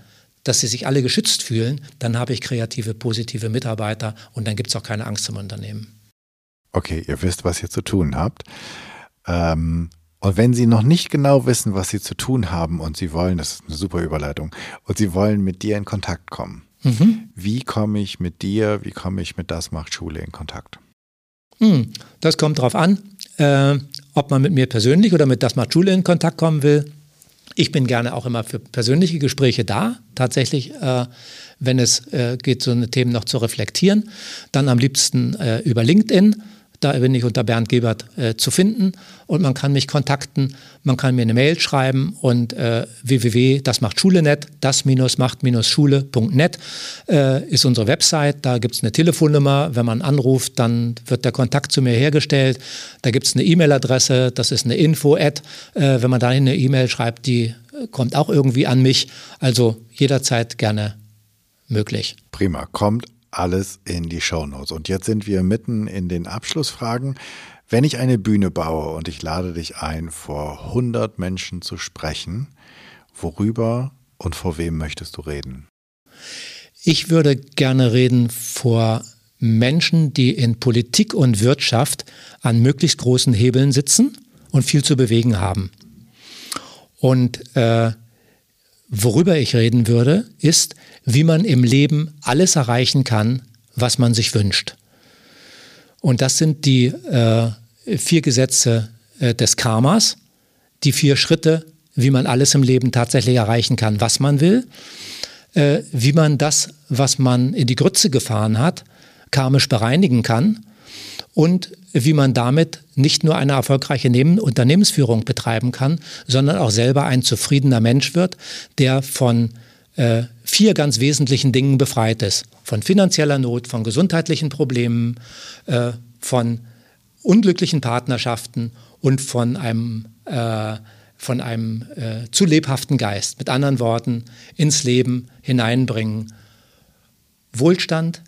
dass sie sich alle geschützt fühlen, dann habe ich kreative, positive Mitarbeiter und dann gibt es auch keine Angst im Unternehmen. Okay, ihr wisst, was ihr zu tun habt. Ähm, und wenn Sie noch nicht genau wissen, was Sie zu tun haben und Sie wollen, das ist eine super Überleitung, und Sie wollen mit dir in Kontakt kommen, mhm. wie komme ich mit dir, wie komme ich mit Das macht Schule in Kontakt? Hm, das kommt darauf an, äh, ob man mit mir persönlich oder mit Das macht Schule in Kontakt kommen will. Ich bin gerne auch immer für persönliche Gespräche da, tatsächlich, äh, wenn es äh, geht, so eine Themen noch zu reflektieren. Dann am liebsten äh, über LinkedIn. Da bin ich unter Bernd Gebert äh, zu finden und man kann mich kontakten, man kann mir eine Mail schreiben und äh, www, das macht Schule.net, das-macht-schule.net äh, ist unsere Website. Da gibt es eine Telefonnummer. Wenn man anruft, dann wird der Kontakt zu mir hergestellt. Da gibt es eine E-Mail-Adresse, das ist eine Info-Ad. Äh, wenn man dahin eine E-Mail schreibt, die äh, kommt auch irgendwie an mich. Also jederzeit gerne möglich. Prima, kommt alles in die Shownotes. Und jetzt sind wir mitten in den Abschlussfragen. Wenn ich eine Bühne baue und ich lade dich ein, vor 100 Menschen zu sprechen, worüber und vor wem möchtest du reden? Ich würde gerne reden vor Menschen, die in Politik und Wirtschaft an möglichst großen Hebeln sitzen und viel zu bewegen haben. Und äh, worüber ich reden würde, ist, wie man im Leben alles erreichen kann, was man sich wünscht. Und das sind die äh, vier Gesetze äh, des Karmas, die vier Schritte, wie man alles im Leben tatsächlich erreichen kann, was man will, äh, wie man das, was man in die Grütze gefahren hat, karmisch bereinigen kann und wie man damit nicht nur eine erfolgreiche Unternehmensführung betreiben kann, sondern auch selber ein zufriedener Mensch wird, der von äh, vier ganz wesentlichen Dingen befreit ist. Von finanzieller Not, von gesundheitlichen Problemen, äh, von unglücklichen Partnerschaften und von einem, äh, von einem äh, zu lebhaften Geist. Mit anderen Worten, ins Leben hineinbringen. Wohlstand,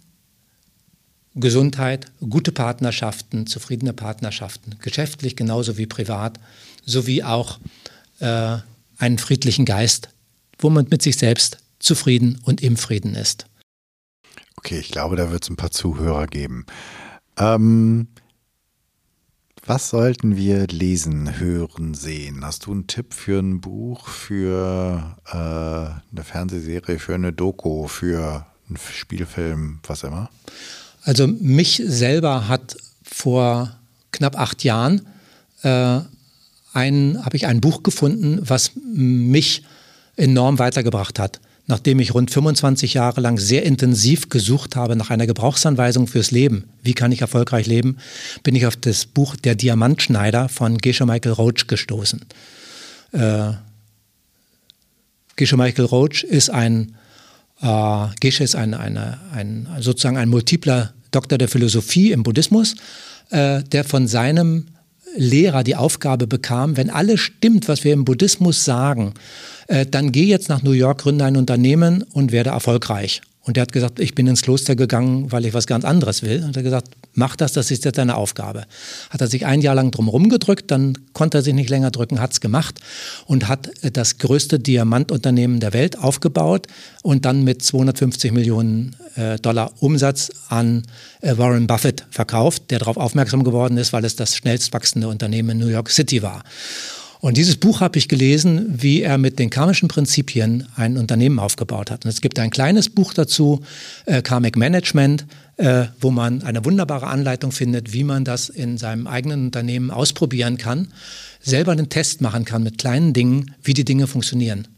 Gesundheit, gute Partnerschaften, zufriedene Partnerschaften, geschäftlich genauso wie privat, sowie auch äh, einen friedlichen Geist, wo man mit sich selbst zufrieden und im Frieden ist. Okay, ich glaube, da wird es ein paar Zuhörer geben. Ähm, was sollten wir lesen, hören, sehen? Hast du einen Tipp für ein Buch, für äh, eine Fernsehserie, für eine Doku, für einen Spielfilm, was immer? Also mich selber hat vor knapp acht Jahren äh, ein, habe ich ein Buch gefunden, was mich enorm weitergebracht hat. Nachdem ich rund 25 Jahre lang sehr intensiv gesucht habe nach einer Gebrauchsanweisung fürs Leben, wie kann ich erfolgreich leben, bin ich auf das Buch Der Diamantschneider von Gesche Michael Roach gestoßen. Äh, Gesche Michael Roach ist ein äh, Gesche ist ein, eine, ein, sozusagen ein multipler Doktor der Philosophie im Buddhismus, äh, der von seinem Lehrer die Aufgabe bekam, wenn alles stimmt, was wir im Buddhismus sagen, äh, dann geh jetzt nach New York, gründe ein Unternehmen und werde erfolgreich. Und der hat gesagt, ich bin ins Kloster gegangen, weil ich was ganz anderes will. Und er hat gesagt, mach das, das ist jetzt deine Aufgabe. Hat er sich ein Jahr lang drum rumgedrückt, dann konnte er sich nicht länger drücken, hat es gemacht und hat äh, das größte Diamantunternehmen der Welt aufgebaut und dann mit 250 Millionen äh, Dollar Umsatz an äh, Warren Buffett verkauft, der darauf aufmerksam geworden ist, weil es das schnellst wachsende Unternehmen in New York City war. Und dieses Buch habe ich gelesen, wie er mit den karmischen Prinzipien ein Unternehmen aufgebaut hat. Und es gibt ein kleines Buch dazu, äh, Karmic Management, äh, wo man eine wunderbare Anleitung findet, wie man das in seinem eigenen Unternehmen ausprobieren kann, selber einen Test machen kann mit kleinen Dingen, wie die Dinge funktionieren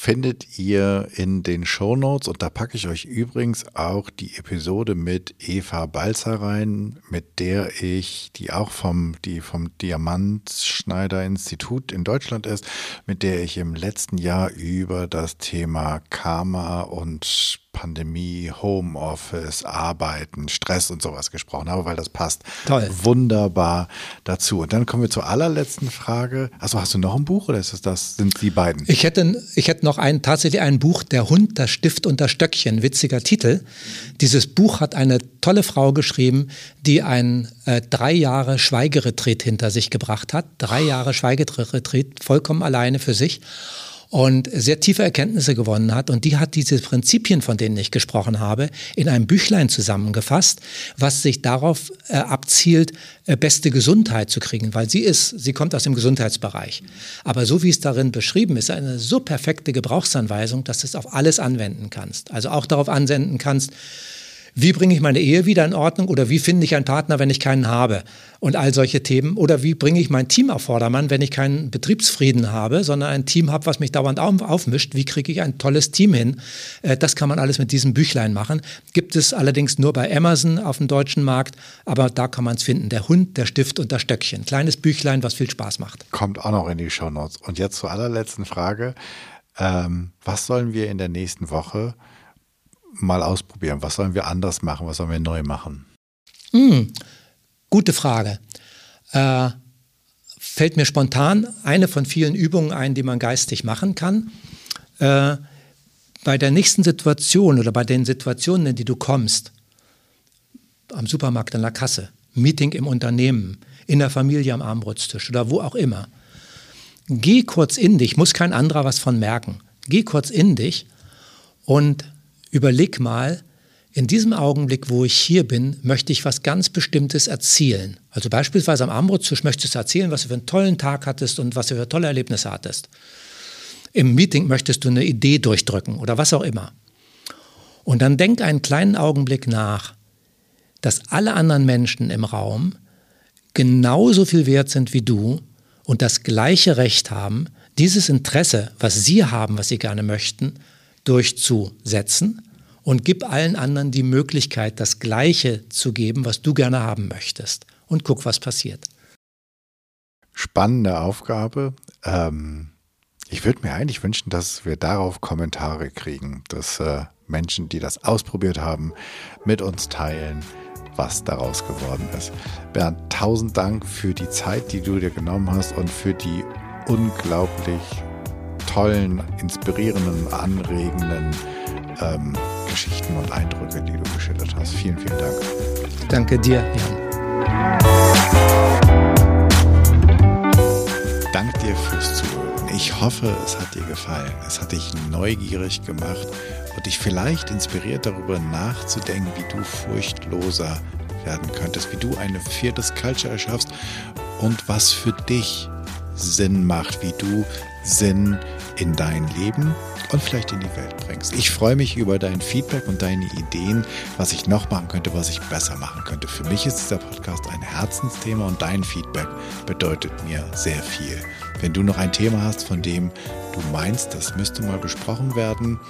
findet ihr in den Show Notes. Und da packe ich euch übrigens auch die Episode mit Eva Balzer rein, mit der ich, die auch vom, die vom Diamantschneider Institut in Deutschland ist, mit der ich im letzten Jahr über das Thema Karma und Pandemie, Homeoffice, Arbeiten, Stress und sowas gesprochen habe, weil das passt Toll. wunderbar dazu. Und dann kommen wir zur allerletzten Frage. Also hast du noch ein Buch oder ist es das, sind die beiden? Ich hätte, ich hätte noch ein, tatsächlich ein Buch, Der Hund, das Stift und das Stöckchen, witziger Titel. Dieses Buch hat eine tolle Frau geschrieben, die ein äh, drei Jahre Schweigeretreat hinter sich gebracht hat. Drei Jahre Schweigeretreat, vollkommen alleine für sich und sehr tiefe Erkenntnisse gewonnen hat. Und die hat diese Prinzipien, von denen ich gesprochen habe, in einem Büchlein zusammengefasst, was sich darauf äh, abzielt, äh, beste Gesundheit zu kriegen, weil sie ist, sie kommt aus dem Gesundheitsbereich. Aber so wie es darin beschrieben ist, eine so perfekte Gebrauchsanweisung, dass du es auf alles anwenden kannst. Also auch darauf ansenden kannst, wie bringe ich meine Ehe wieder in Ordnung oder wie finde ich einen Partner, wenn ich keinen habe und all solche Themen oder wie bringe ich mein Team auf Vordermann, wenn ich keinen Betriebsfrieden habe, sondern ein Team habe, was mich dauernd aufmischt, wie kriege ich ein tolles Team hin? Äh, das kann man alles mit diesem Büchlein machen. Gibt es allerdings nur bei Amazon auf dem deutschen Markt, aber da kann man es finden. Der Hund, der Stift und das Stöckchen. Kleines Büchlein, was viel Spaß macht. Kommt auch noch in die Show Notes. Und jetzt zur allerletzten Frage. Ähm, was sollen wir in der nächsten Woche mal ausprobieren? Was sollen wir anders machen? Was sollen wir neu machen? Hm, gute Frage. Äh, fällt mir spontan eine von vielen Übungen ein, die man geistig machen kann. Äh, bei der nächsten Situation oder bei den Situationen, in die du kommst, am Supermarkt, an der Kasse, Meeting im Unternehmen, in der Familie am Armbrutstisch oder wo auch immer, geh kurz in dich, muss kein anderer was von merken. Geh kurz in dich und überleg mal, in diesem Augenblick, wo ich hier bin, möchte ich was ganz Bestimmtes erzielen. Also beispielsweise am Armbrotstisch möchtest du erzählen, was du für einen tollen Tag hattest und was du für tolle Erlebnisse hattest. Im Meeting möchtest du eine Idee durchdrücken oder was auch immer. Und dann denk einen kleinen Augenblick nach, dass alle anderen Menschen im Raum genauso viel wert sind wie du und das gleiche Recht haben, dieses Interesse, was sie haben, was sie gerne möchten, durchzusetzen und gib allen anderen die Möglichkeit, das Gleiche zu geben, was du gerne haben möchtest. Und guck, was passiert. Spannende Aufgabe. Ähm, ich würde mir eigentlich wünschen, dass wir darauf Kommentare kriegen, dass äh, Menschen, die das ausprobiert haben, mit uns teilen, was daraus geworden ist. Bernd, tausend Dank für die Zeit, die du dir genommen hast und für die unglaublich tollen, inspirierenden, anregenden ähm, Geschichten und Eindrücke, die du geschildert hast. Vielen, vielen Dank. Danke dir, Jan. Dank dir fürs Zuhören. Ich hoffe, es hat dir gefallen. Es hat dich neugierig gemacht und dich vielleicht inspiriert darüber nachzudenken, wie du furchtloser werden könntest, wie du eine viertes Culture erschaffst und was für dich Sinn macht, wie du Sinn in dein Leben und vielleicht in die Welt bringst. Ich freue mich über dein Feedback und deine Ideen, was ich noch machen könnte, was ich besser machen könnte. Für mich ist dieser Podcast ein Herzensthema und dein Feedback bedeutet mir sehr viel. Wenn du noch ein Thema hast, von dem du meinst, das müsste mal besprochen werden,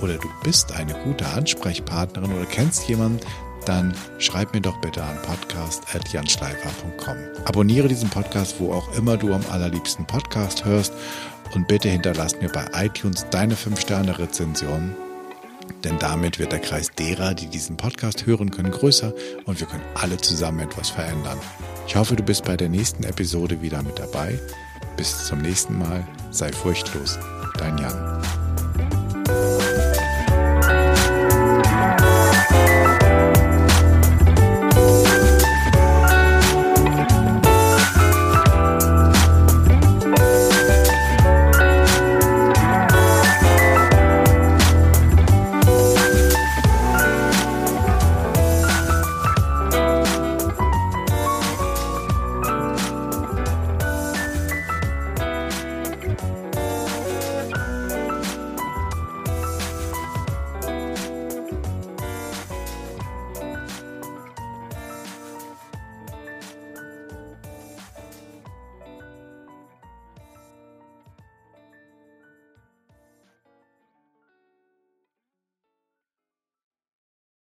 oder du bist eine gute Ansprechpartnerin oder kennst jemanden, dann schreib mir doch bitte an podcast.janschleifer.com. Abonniere diesen Podcast, wo auch immer du am allerliebsten Podcast hörst und bitte hinterlass mir bei iTunes deine 5-Sterne-Rezension, denn damit wird der Kreis derer, die diesen Podcast hören können, größer und wir können alle zusammen etwas verändern. Ich hoffe, du bist bei der nächsten Episode wieder mit dabei. Bis zum nächsten Mal, sei furchtlos, dein Jan.